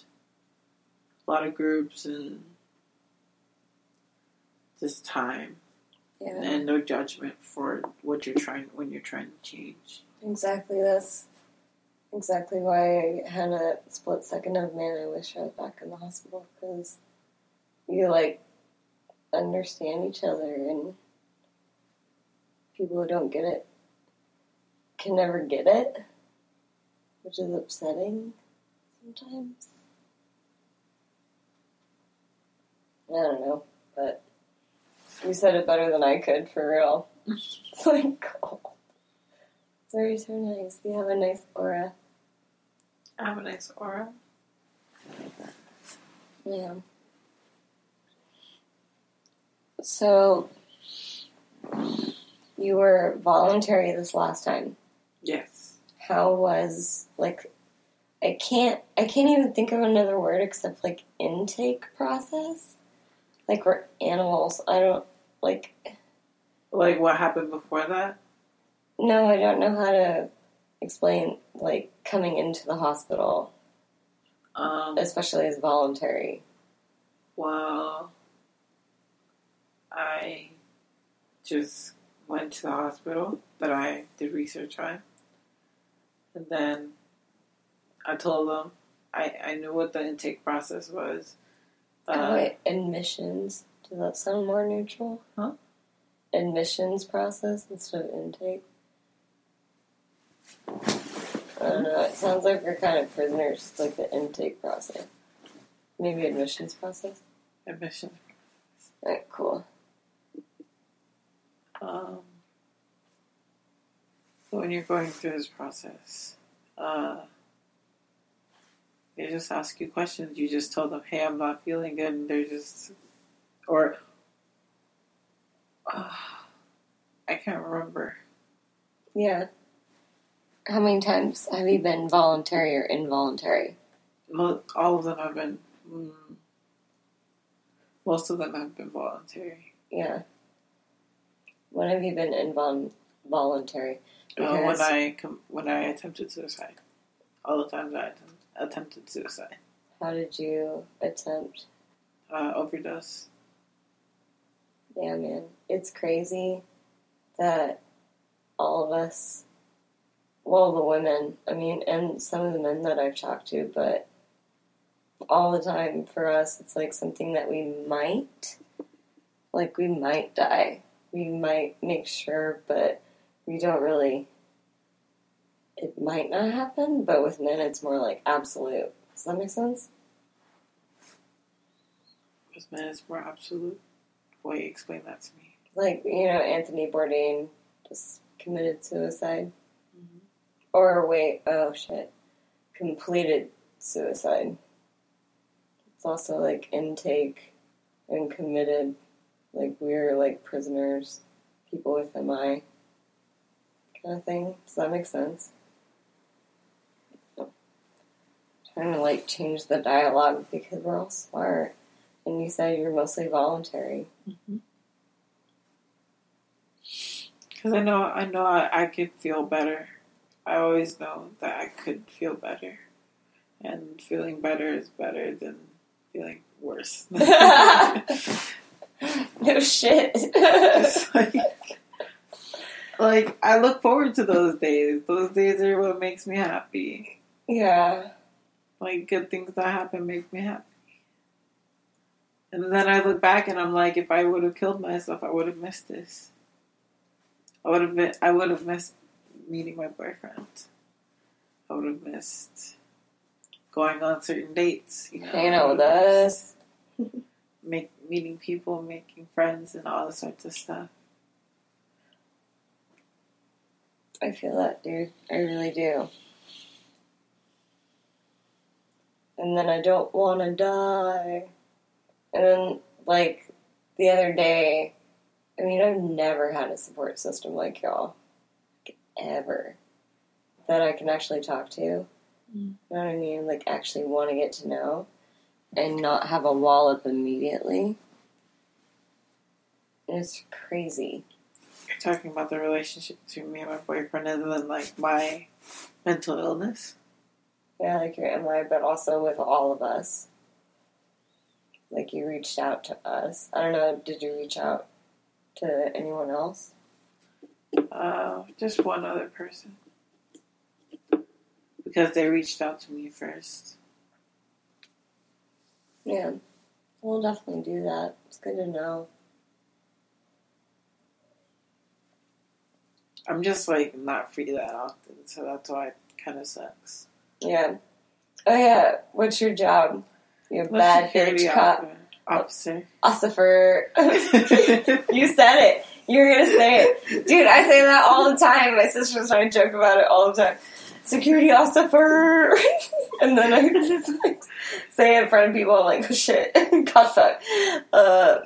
a lot of groups and just time Yeah, and no judgment for what you're trying when you're trying to change. exactly. That's exactly why I had a split second of man. I wish I was back in the hospital because you like understand each other and people who don't get it can never get it, which is upsetting sometimes. I don't know, but you said it better than I could for real. It's like. Oh. It's very so nice. You have a nice aura. I have a nice aura. Yeah. So you were voluntary this last time. Yes. How was like I can't I can't even think of another word except like intake process. Like we're animals. I don't like Like what happened before that? no, I don't know how to explain like coming into the hospital, Um, especially as voluntary. well, I just went to the hospital that I did research on, and then I told them I, I knew what the intake process was. Oh, Uh, wait, admissions. Does that sound more neutral? Huh? Admissions process instead of intake. I don't know. It sounds like we're kind of prisoners. It's like the intake process. Maybe admissions process. admission. Alright, cool. Um, so when you're going through this process, uh, they just ask you questions. You just tell them, "Hey, I'm not feeling good," and they're just, or uh, I can't remember. Yeah. How many times have you been voluntary or involuntary? Mo- All of them have been. Mm, most of them have been voluntary. Yeah. When have you been involuntary? Uh, when I com- when I attempted suicide, all the times I attempt- attempted suicide, How did you attempt? uh, overdose. Yeah, man. It's crazy that all of us, well, the women, I mean, and some of the men that I've talked to, but all the time for us, it's like something that we might, like, we might die. We might make sure, but we don't really. It might not happen, but with men, it's more like absolute. Does that make sense? Because man, it's more absolute. Wait, explain that to me. Like, you know, Anthony Bourdain just committed suicide. Mhm. Or wait, oh shit. Completed suicide. It's also like intake and committed. Like we're like prisoners, people with MI kind of thing. Does that make sense? Trying to like change the dialogue because we're all smart. And you said you're mostly voluntary. Mm-hmm. Because I know, I know, I, I could feel better. I always know that I could feel better, and feeling better is better than feeling worse. No shit. Like, like I look forward to those days. Those days are what makes me happy. yeah. Like good things that happen make me happy. And then I look back and I'm like, if I would have killed myself, I would have missed this. I would have been, I would have missed meeting my boyfriend. I would have missed going on certain dates. You know, Hanging out with us. make meeting people, making friends, and all sorts of stuff. I feel that, dude. I really do. And then I don't want to die. And then, like, the other day, I mean, I've never had a support system like y'all. Like, ever. That I can actually talk to. You Mm. know what I mean? Like, actually want to get to know. And not have a wall up immediately. It's crazy. You're talking about the relationship between me and my boyfriend, other than like my mental illness. Yeah, like your MI, but also with all of us. Like you reached out to us. I don't know, did you reach out to anyone else? Uh, just one other person. Because they reached out to me first. Yeah. We'll definitely do that. It's good to know. I'm just like not free that often, so that's why it kind of sucks. Yeah. Oh yeah, what's your job? You bad bitch cop. officer. Ossifer. you said it. You were gonna say it. Dude, I say that all the time. My sisters and I joke about it all the time. Security officer. and then I just like say it in front of people. I'm like, oh, shit. God fuck. Uh,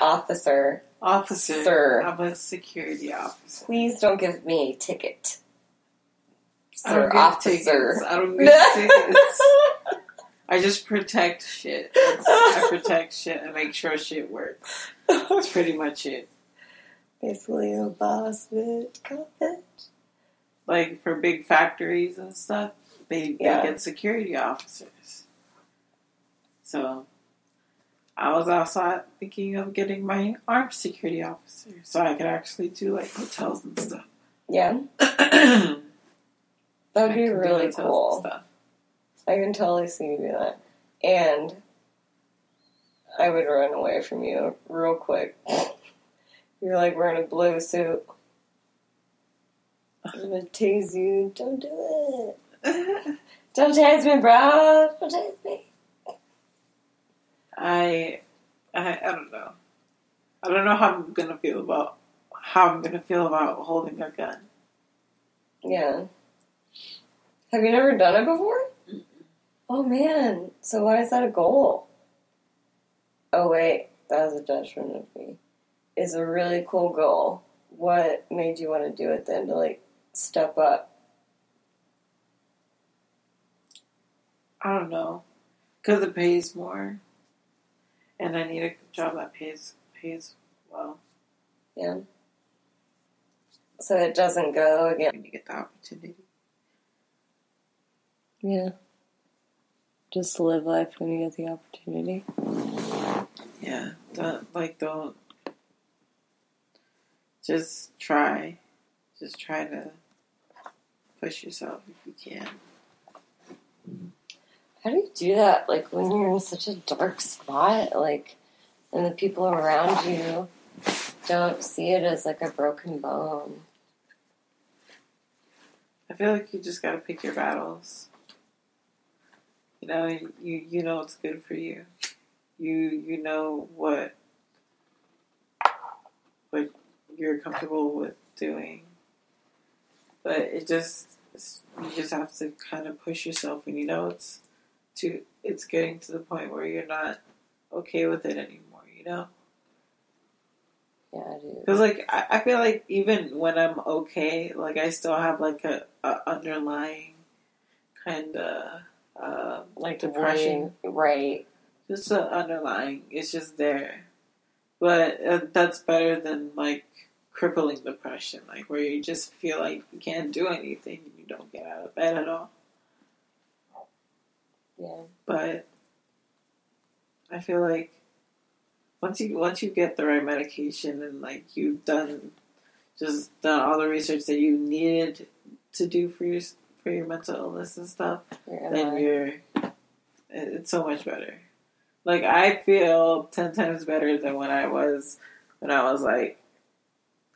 officer, officer. Sir. I'm a security officer. please don't give me a ticket. I Sir, give officer. tickets. I don't give tickets. I just protect shit. I protect shit and make sure shit works. That's pretty much it. Basically, a boss bitch. Bitch. Like for big factories and stuff, they, Yeah. they get security officers. So I was also thinking of getting my armed security officer so I could actually do like hotels and stuff. Yeah, that would be really cool. I can totally see you do that. And I would run away from you real quick. You're like wearing a blue suit. I'm gonna tase you. Don't do it. Don't tase me, bro. Don't tase me. I, I, I don't know. I don't know how I'm gonna feel about how I'm gonna feel about holding a gun. Yeah. Have you never done it before? Oh man. So why is that a goal? Oh wait, that was a judgment of me. Is a really cool goal. What made you want to do it then to like step up? I don't know, because it pays more, and I need a job that pays pays well Yeah. So it doesn't go again. when you get the opportunity. Yeah. Just live life when you get the opportunity. Yeah, don't like don't just try, just try to push yourself if you can. How do you do that? Like when you're in such a dark spot, like, and the people around you don't see it as like a broken bone. I feel like you just gotta pick your battles. You know, you you know what's good for you. You you know what what you're comfortable with doing. But it just you just have to kind of push yourself, and you know it's to it's getting to the point where you're not okay with it anymore. You know. Yeah, I do. Because like I, I feel like even when I'm okay, like I still have like a, a underlying kind of uh, Like depression. worrying- right? just an underlying. It's just there, but uh, that's better than like crippling depression, like where you just feel like you can't do anything and you don't get out of bed at all. Yeah. But I feel like once you once you get the right medication and like you've done just done all the research that you needed to do for your for your mental illness and stuff, You're then gonna- you're it's so much better. Like I feel ten times better than when I was when I was like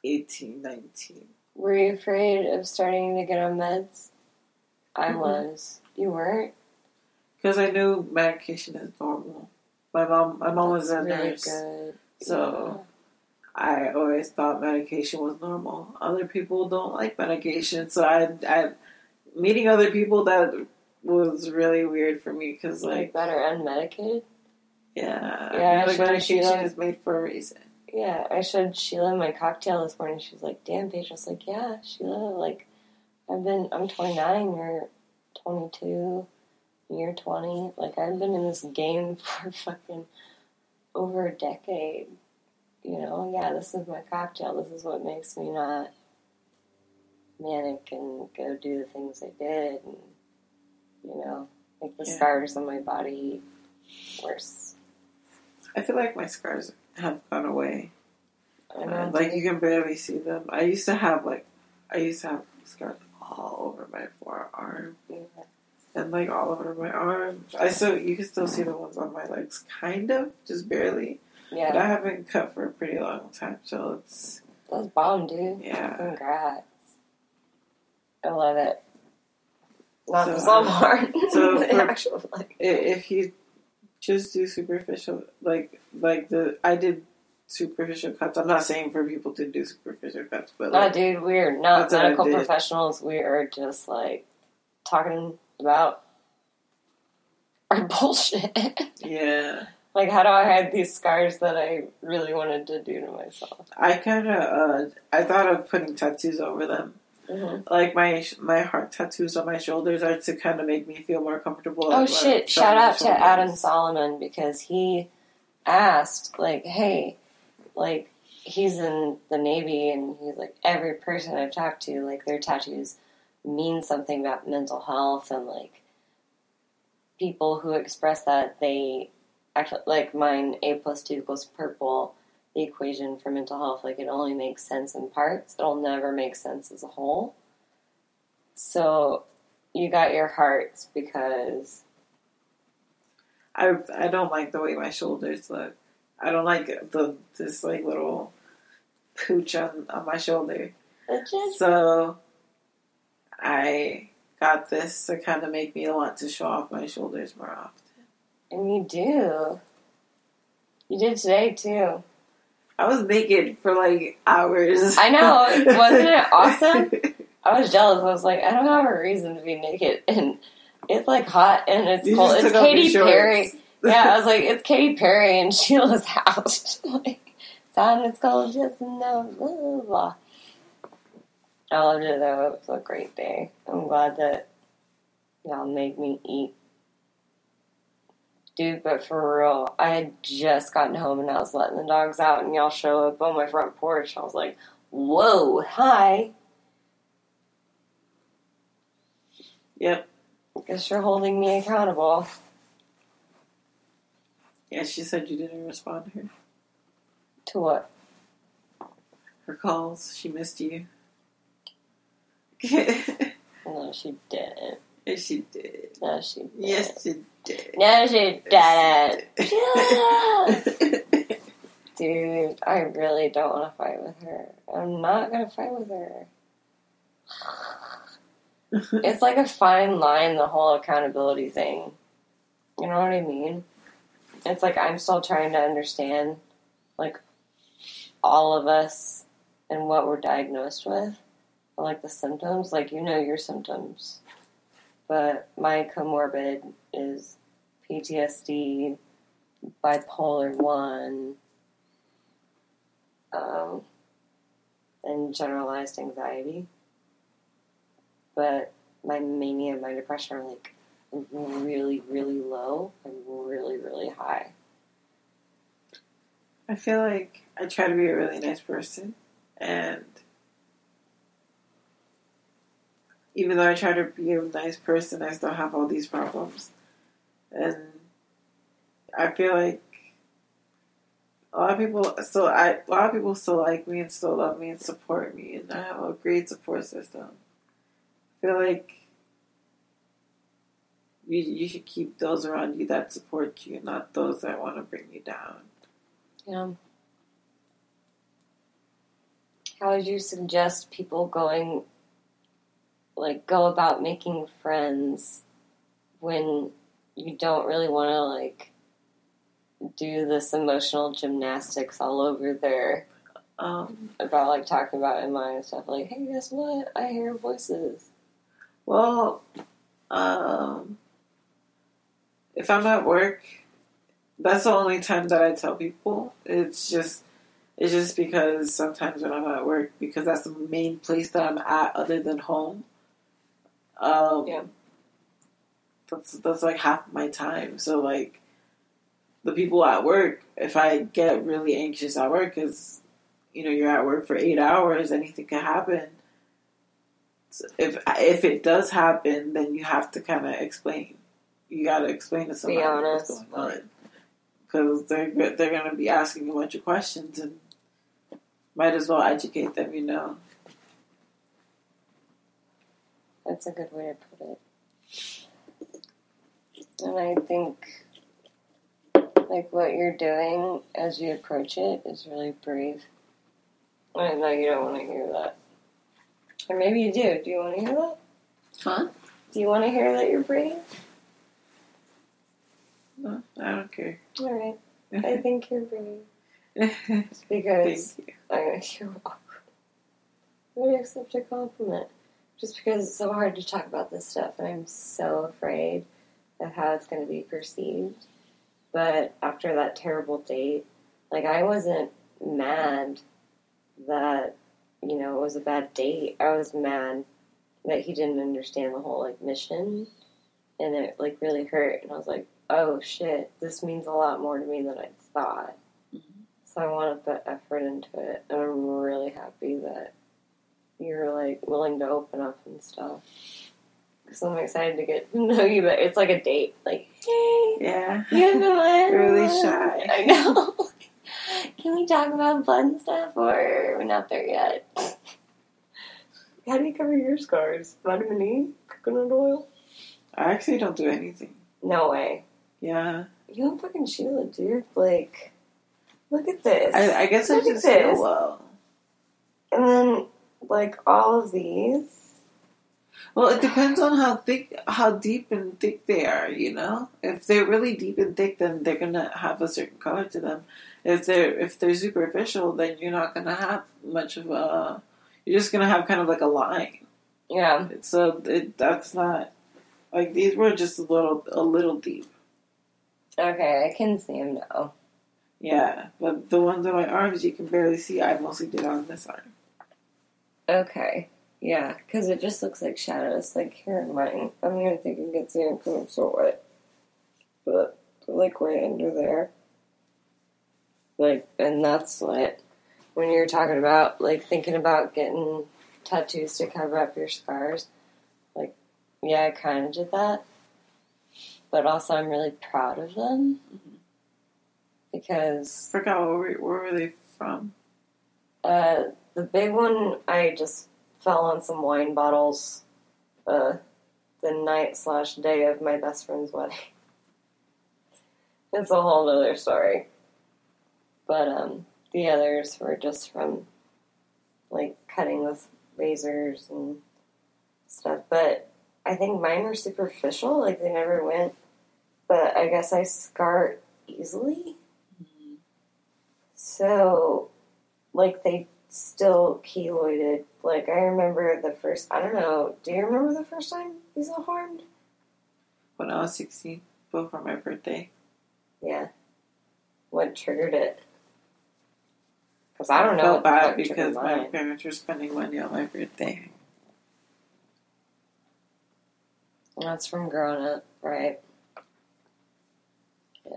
18, 19. Were you afraid of starting to get on meds? I Mhm. was. You weren't. Because I knew medication is normal. My mom, my mom was a That's really nurse, good. so I always thought medication was normal. Other people don't like medication, so I, I meeting other people that was really weird for me because Yeah. like better unmedicated. yeah, Yeah, feel like medication is made for a reason. Yeah, I showed Sheila my cocktail this morning. She was like, "Damn, Paige." I was like, "Yeah, Sheila. Like, I've been. I'm 29. You're 22. You're 20. Like, I've been in this game for fucking over a decade. You know. Yeah, this is my cocktail. This is what makes me not manic and go do the things I did, and you know, make the Yeah. scars on my body worse. I feel like my scars have gone away. Uh, like you can barely see them. I used to have like I used to have scars all over my forearm. Yeah. and like all over my arm. I still you can still see the ones on my legs, kind of, just barely. Yeah. But I haven't cut for a pretty long time, so it's that's bomb, dude. yeah. Congrats. I love it. Not So, the self harm. so the for- actual like If you just do superficial, like like the I did superficial cuts. I'm not saying for people to do superficial cuts, but no dude, we're not That's what I medical professionals. We are just like talking about our bullshit. yeah, like how do I hide these scars that I really wanted to do to myself? I kind of uh, I thought of putting tattoos over them. Mm-hmm. Like my my heart tattoos on my shoulders are to kind of make me feel more comfortable. Oh shit! Shout out to Adam. Solomon because he asked, like, hey, like he's in the Navy and he's like every person I've talked to, like their tattoos mean something about mental health and like people who express that they actually like mine A plus two equals purple. The equation for mental health, like it only makes sense in parts. It'll never make sense as a whole. So you got your hearts because I I don't like the way my shoulders look. I don't like the this like little pooch on, on my shoulder. just So I got this to kind of make me want to show off my shoulders more often. And you do. You did today too. I was naked for like hours. I know. Wasn't it awesome? I was jealous. I was like, I don't have a reason to be naked, and it's like hot and it's You cold. It's Katy. Perry. Yeah, I was like, it's Katy Perry and Sheila's house. like, it's on. It's called just no blah blah blah. I loved it though. It was a great day. I'm glad that y'all made me eat. Dude, but for real, I had just gotten home and I was letting the dogs out, and y'all show up on my front porch. I was like, "Whoa, hi!" Yep. Guess you're holding me accountable. Yeah, she said you didn't respond to her. To what? Her calls. She missed you. No, she didn't. she did. No, she didn't. Yes, she did. No, she didn't. did. Dude, I really don't want to fight with her. I'm not going to fight with her. It's like a fine line, the whole accountability thing. You know what I mean? It's like I'm still trying to understand, like, all of us and what we're diagnosed with. Like the symptoms, like, you know your symptoms. But my comorbid is PTSD, bipolar 1, um, and generalized anxiety. But my mania and my depression are like really, really low and really, really high. I feel like I try to be a really nice person, and even though I try to be a nice person, I still have all these problems. And I feel like a lot of people still I a lot of people still like me and still love me and support me and I have a great support system. I feel like you you should keep those around you that support you, not those that want to bring you down. Yeah. How would you suggest people going, like, go about making friends when you don't really want to, like, do this emotional gymnastics all over there Um, about, like, talking about in and stuff? Like, hey, guess what? I hear voices. well, um, if I'm at work, that's the only time that I tell people. It's just it's just because sometimes when I'm at work, because that's the main place that I'm at other than home. Um, Yeah. That's that's like half my time. So like the people at work, if I get really anxious at work, because you know you're at work for eight hours, anything can happen. So if if it does happen, then you have to kind of explain. You got to explain to somebody what's going on because they're they're gonna be asking a bunch of questions and might as well educate them. You know. That's a good way to put it. And I think, like, what you're doing as you approach it is really brave. I know you don't want to hear that. Or maybe you do. Do you want to hear that? Huh? Do you want to hear that you're brave? No, I don't care. Alright. I think you're brave. It's because you. I, you're welcome. I'm going to accept a compliment. Just because it's so hard to talk about this stuff, and I'm so afraid of how it's going to be perceived. But after that terrible date, like, I wasn't mad that, you know, it was a bad date. I was mad that he didn't understand the whole, like, mission. And it, like, really hurt. And I was like, oh shit, this means a lot more to me than I thought. Mm-hmm. So I want to put effort into it, and I'm really happy that you're like willing to open up and stuff. Because I'm excited to get to know you, but it's like a date. Like, hey, Yeah. you have no idea. Really shy. I know. Can we talk about fun stuff, or we're not there yet? How do you cover your scars? Vitamin E, coconut oil? I actually don't do anything. No way. Yeah. You and fucking Sheila, dude. Like, look at this. I, I guess I Look at just feel well. And then, like, all of these. Well, it depends on how thick, how deep and thick they are. You know, if they're really deep and thick, then they're gonna have a certain color to them. If they're if they're superficial, then you're not gonna have much of a. You're just gonna have kind of like a line. Yeah. So it, that's not like these were just a little a little deep. Okay, I can see them now. Yeah, but the ones on my arms you can barely see. I mostly did on this arm. Okay. Yeah, because it just looks like shadows. Like here in mine. I'm gonna think it gets there because I'm so wet. But, like, right under there. Like, and that's what. When you're talking about, like, thinking about getting tattoos to cover up your scars, like, yeah, I kind of did that. But also, I'm really proud of them. Because Forgot where, where were they from? Uh, the big one, I just fell on some wine bottles uh, the night slash day of my best friend's wedding. It's a whole other story. But um, the others were just from like cutting with razors and stuff. But I think mine were superficial, like they never went. But I guess I scar easily. So, like, they still keloided. Like, I remember the first, I don't know, do you remember the first time you self harmed? When I was sixteen, before my birthday. Yeah. What triggered it? Because I don't know. felt bad because my mine. parents were spending money on my birthday. That's from growing up, right? Yeah.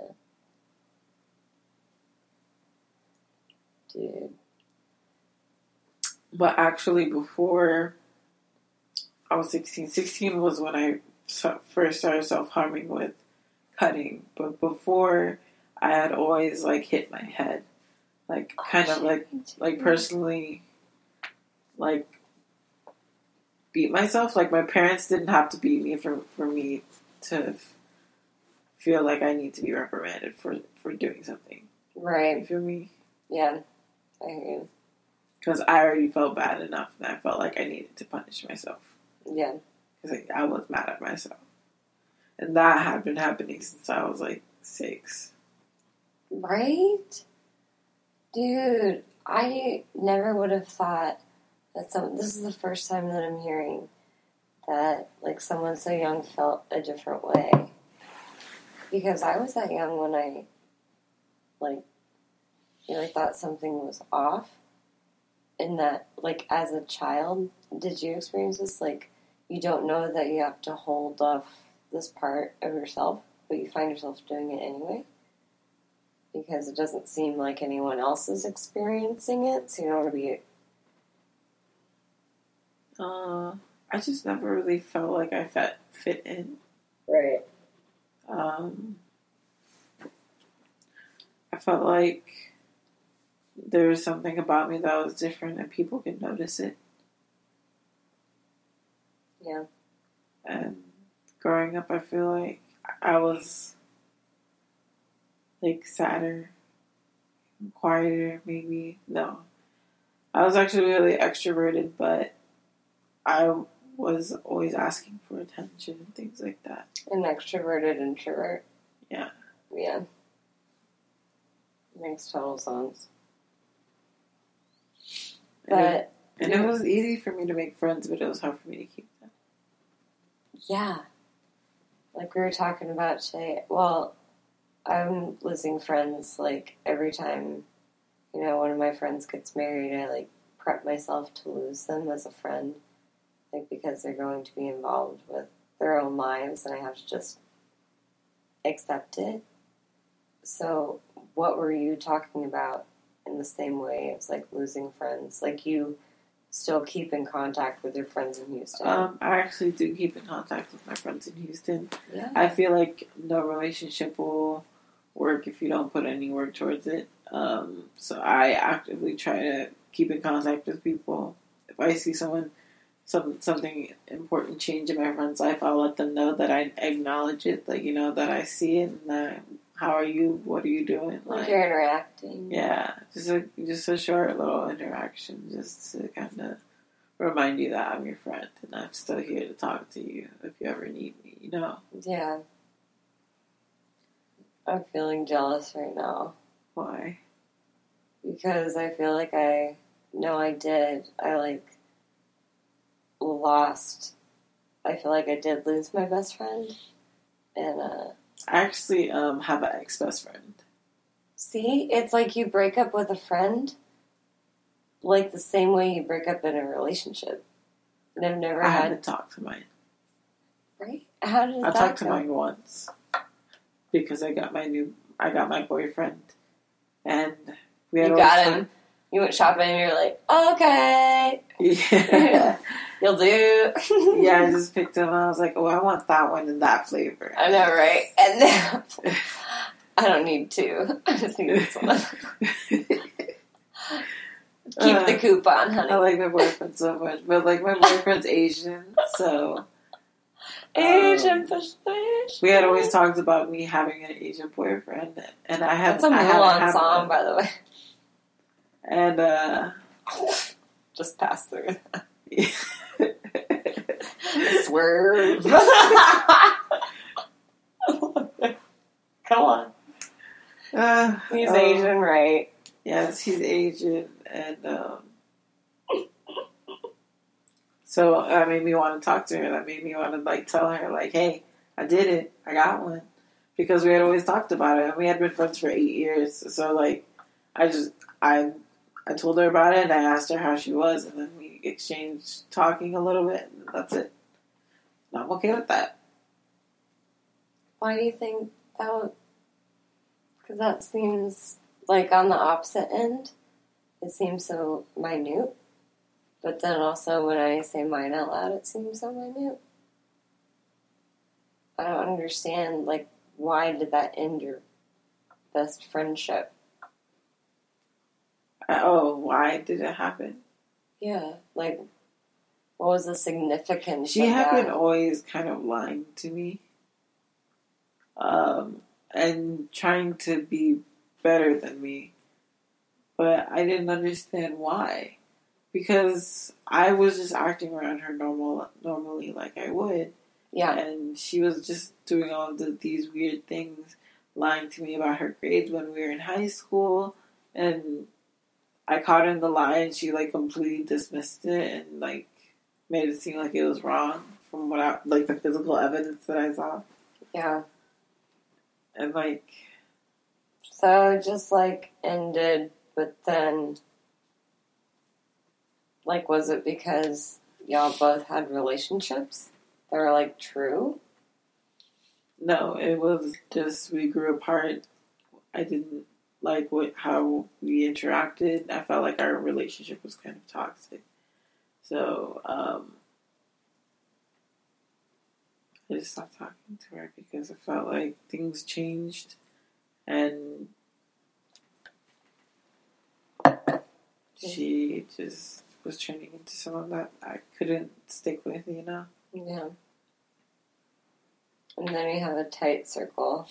Dude. But actually, before I was 16, 16 was when I first started self harming with cutting. But before, I had always like hit my head. like oh, kind of like like personally like beat myself. Like my parents didn't have to beat me for for me to feel like I need to be reprimanded for for doing something. You Right. feel me? Yeah. I hear you. Because I already felt bad enough, and I felt like I needed to punish myself Yeah. because like, I was mad at myself, and that had been happening since I was like six. Right? Dude, I never would have thought that some this is the first time that I'm hearing that like someone so young felt a different way. Because I was that young when I like really thought something was off. And that like as a child, did you experience this? Like you don't know that you have to hold off this part of yourself, but you find yourself doing it anyway because it doesn't seem like anyone else is experiencing it, so you don't want to be. Uh, I just never really felt like I fit fit in. Right. Um, I felt like there was something about me that was different, and people could notice it. Yeah. And growing up, I feel like I was like sadder, quieter, maybe. No, I was actually really extroverted, but I was always asking for attention and things like that. An extroverted introvert. Yeah. Yeah. Makes total sense. And it- But And it was easy for me to make friends, but it was hard for me to keep them. yeah, like we were talking about today. Well, I'm losing friends like every time, you know, one of my friends gets married. I like prep myself to lose them as a friend, like because they're going to be involved with their own lives, and I have to just accept it. So, what were you talking about in the same way as like losing friends? Like you still keep in contact with your friends in Houston? Um, I actually do keep in contact with my friends in Houston. yeah. I feel like no relationship will work if you don't put any work towards it. Um, so I actively try to keep in contact with people. If I see someone, some something important change in my friend's life, I'll let them know that I acknowledge it. Like you know that I see it and that how are you? What are you doing? like you're interacting. Yeah, just a just a short little interaction, just to kind of remind you that I'm your friend and I'm still here to talk to you if you ever need me. You know Yeah. I'm feeling jealous right now why? because I feel like I no I did. I like lost I feel like I did lose my best friend. And uh I actually um have an ex best friend. see, it's like you break up with a friend like the same way you break up in a relationship. And I've never I had haven't talked to mine. right? How did I talked to mine once because I got my new I got my boyfriend and we had You got him. You went shopping and you're like, okay, Yeah. You'll do. yeah, I just picked them. and I was like, oh, I want that one in that flavor. I know, right? And now I don't need two. I just need this one. Keep Uh, the coupon, honey. I like my boyfriend so much, but like my boyfriend's Asian, so Asian persuasion. we had always talked about me having an Asian boyfriend, and I had That's a I Mulan had song, one. by the way. and uh, Just pass through. Swerve. Come on. uh, He's um, Asian, right? Yes, he's Asian, and um, so that made me want to talk to her. That made me want to like tell her, like, "Hey, I did it. I got one," because we had always talked about it, and we had been friends for eight years. So like, I just I I told her about it, and I asked her how she was, and then we exchanged talking a little bit, and that's it. And I'm okay with that. Why do you think that would? Because that seems like on the opposite end. It seems so minute. But then also, when I say mine out loud, it seems so minute. I don't understand, like, why did that end your best friendship? Uh, oh, why did it happen? Yeah, like what was the significance? She had that? been always kind of lying to me, um, and trying to be better than me, but I didn't understand why, because I was just acting around her normal, normally like I would, Yeah, and she was just doing all the, these weird things, lying to me about her grades when we were in high school, and I caught her in the lie, and she like completely dismissed it and like made it seem like it was wrong from what I like the physical evidence that I saw, yeah. and like So it just like ended, but then, like, was it because y'all both had relationships that were like true? no, it was just we grew apart. I didn't like what how we interacted. I felt like our relationship was kind of toxic. So, um, I just stopped talking to her because I felt like things changed and she just was turning into someone that I couldn't stick with, you know? Yeah. And then we have a tight circle.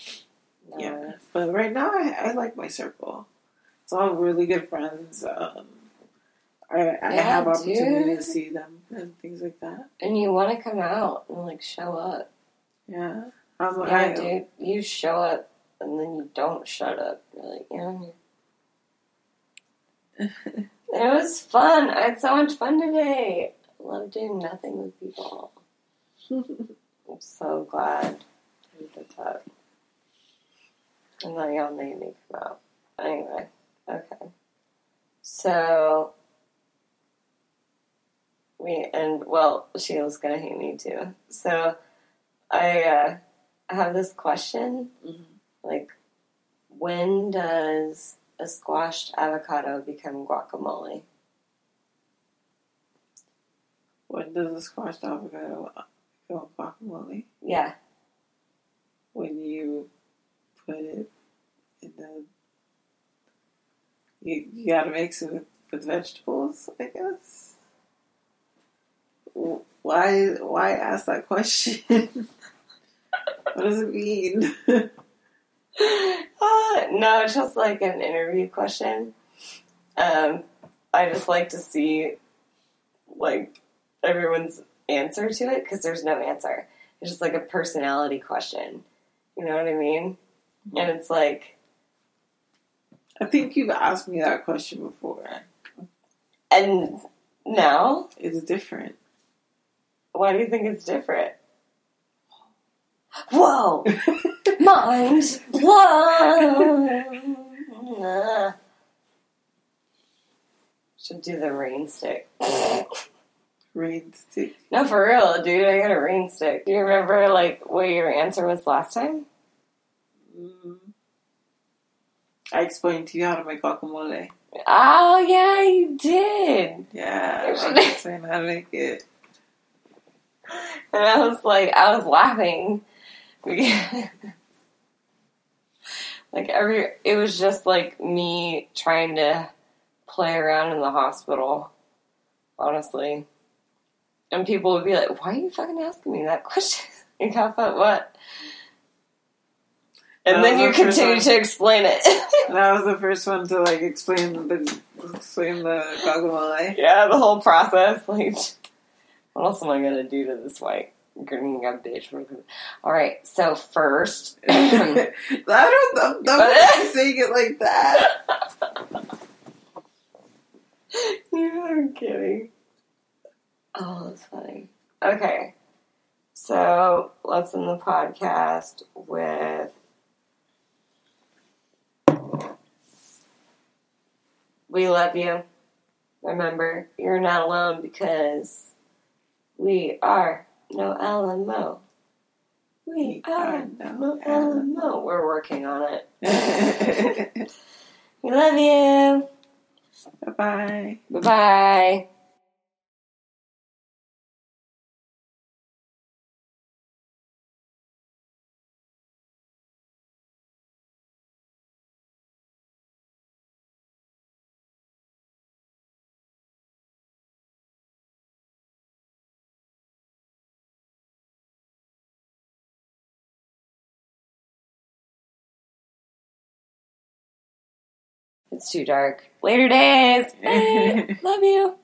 No. Yeah. But right now, I, I like my circle. It's all really good friends. Um, I, I Yeah, have opportunity dude. to see them and things like that. And you want to come out and like show up. Yeah. Um, Yeah, I, dude. You show up and then you don't shut up. You're like, yeah. It was fun. I had so much fun today. I love doing nothing with people. I'm so glad we did that. And then y'all made me come out. Anyway, okay. So we and well, Sheila's gonna hate me too. So I uh, have this question: Mhm. like, when does a squashed avocado become guacamole? When does a squashed avocado go guacamole? Yeah, When you put it the. You, you gotta mix it with, with vegetables, I guess. Why why ask that question? what does it mean? uh, no, it's just like an interview question. Um, I just like to see like everyone's answer to it because there's no answer. It's just like a personality question. You know what I mean? And it's like, I think you've asked me that question before. and now, It's different. why do you think it's different? Whoa! Mind! Whoa! Should do the rain stick. Rain stick. No, for real, dude. I got a rain stick. Do you remember like what your answer was last time? Mm. I explained to you how to make guacamole. Oh yeah, you did. Yeah, I explained how to make it. And I was like, I was laughing. like every, it was just like me trying to play around in the hospital, honestly. And people would be like, "Why are you fucking asking me that question?" like, I thought, what? And then you the continue to explain it. That was the first one to like explain the explain the guacamole. yeah, the whole process. Like, what else am I gonna do to this white green bitch? All right, so first, I don't. I'm, I'm not saying it like that. You're kidding. Oh, that's funny. Okay, so let's end the podcast with. We love you. Remember, you're not alone because we are no Alamo. We are no Alamo. We're working on it. We love you. Bye bye. Bye bye. It's too dark. Later days. Bye. Love you.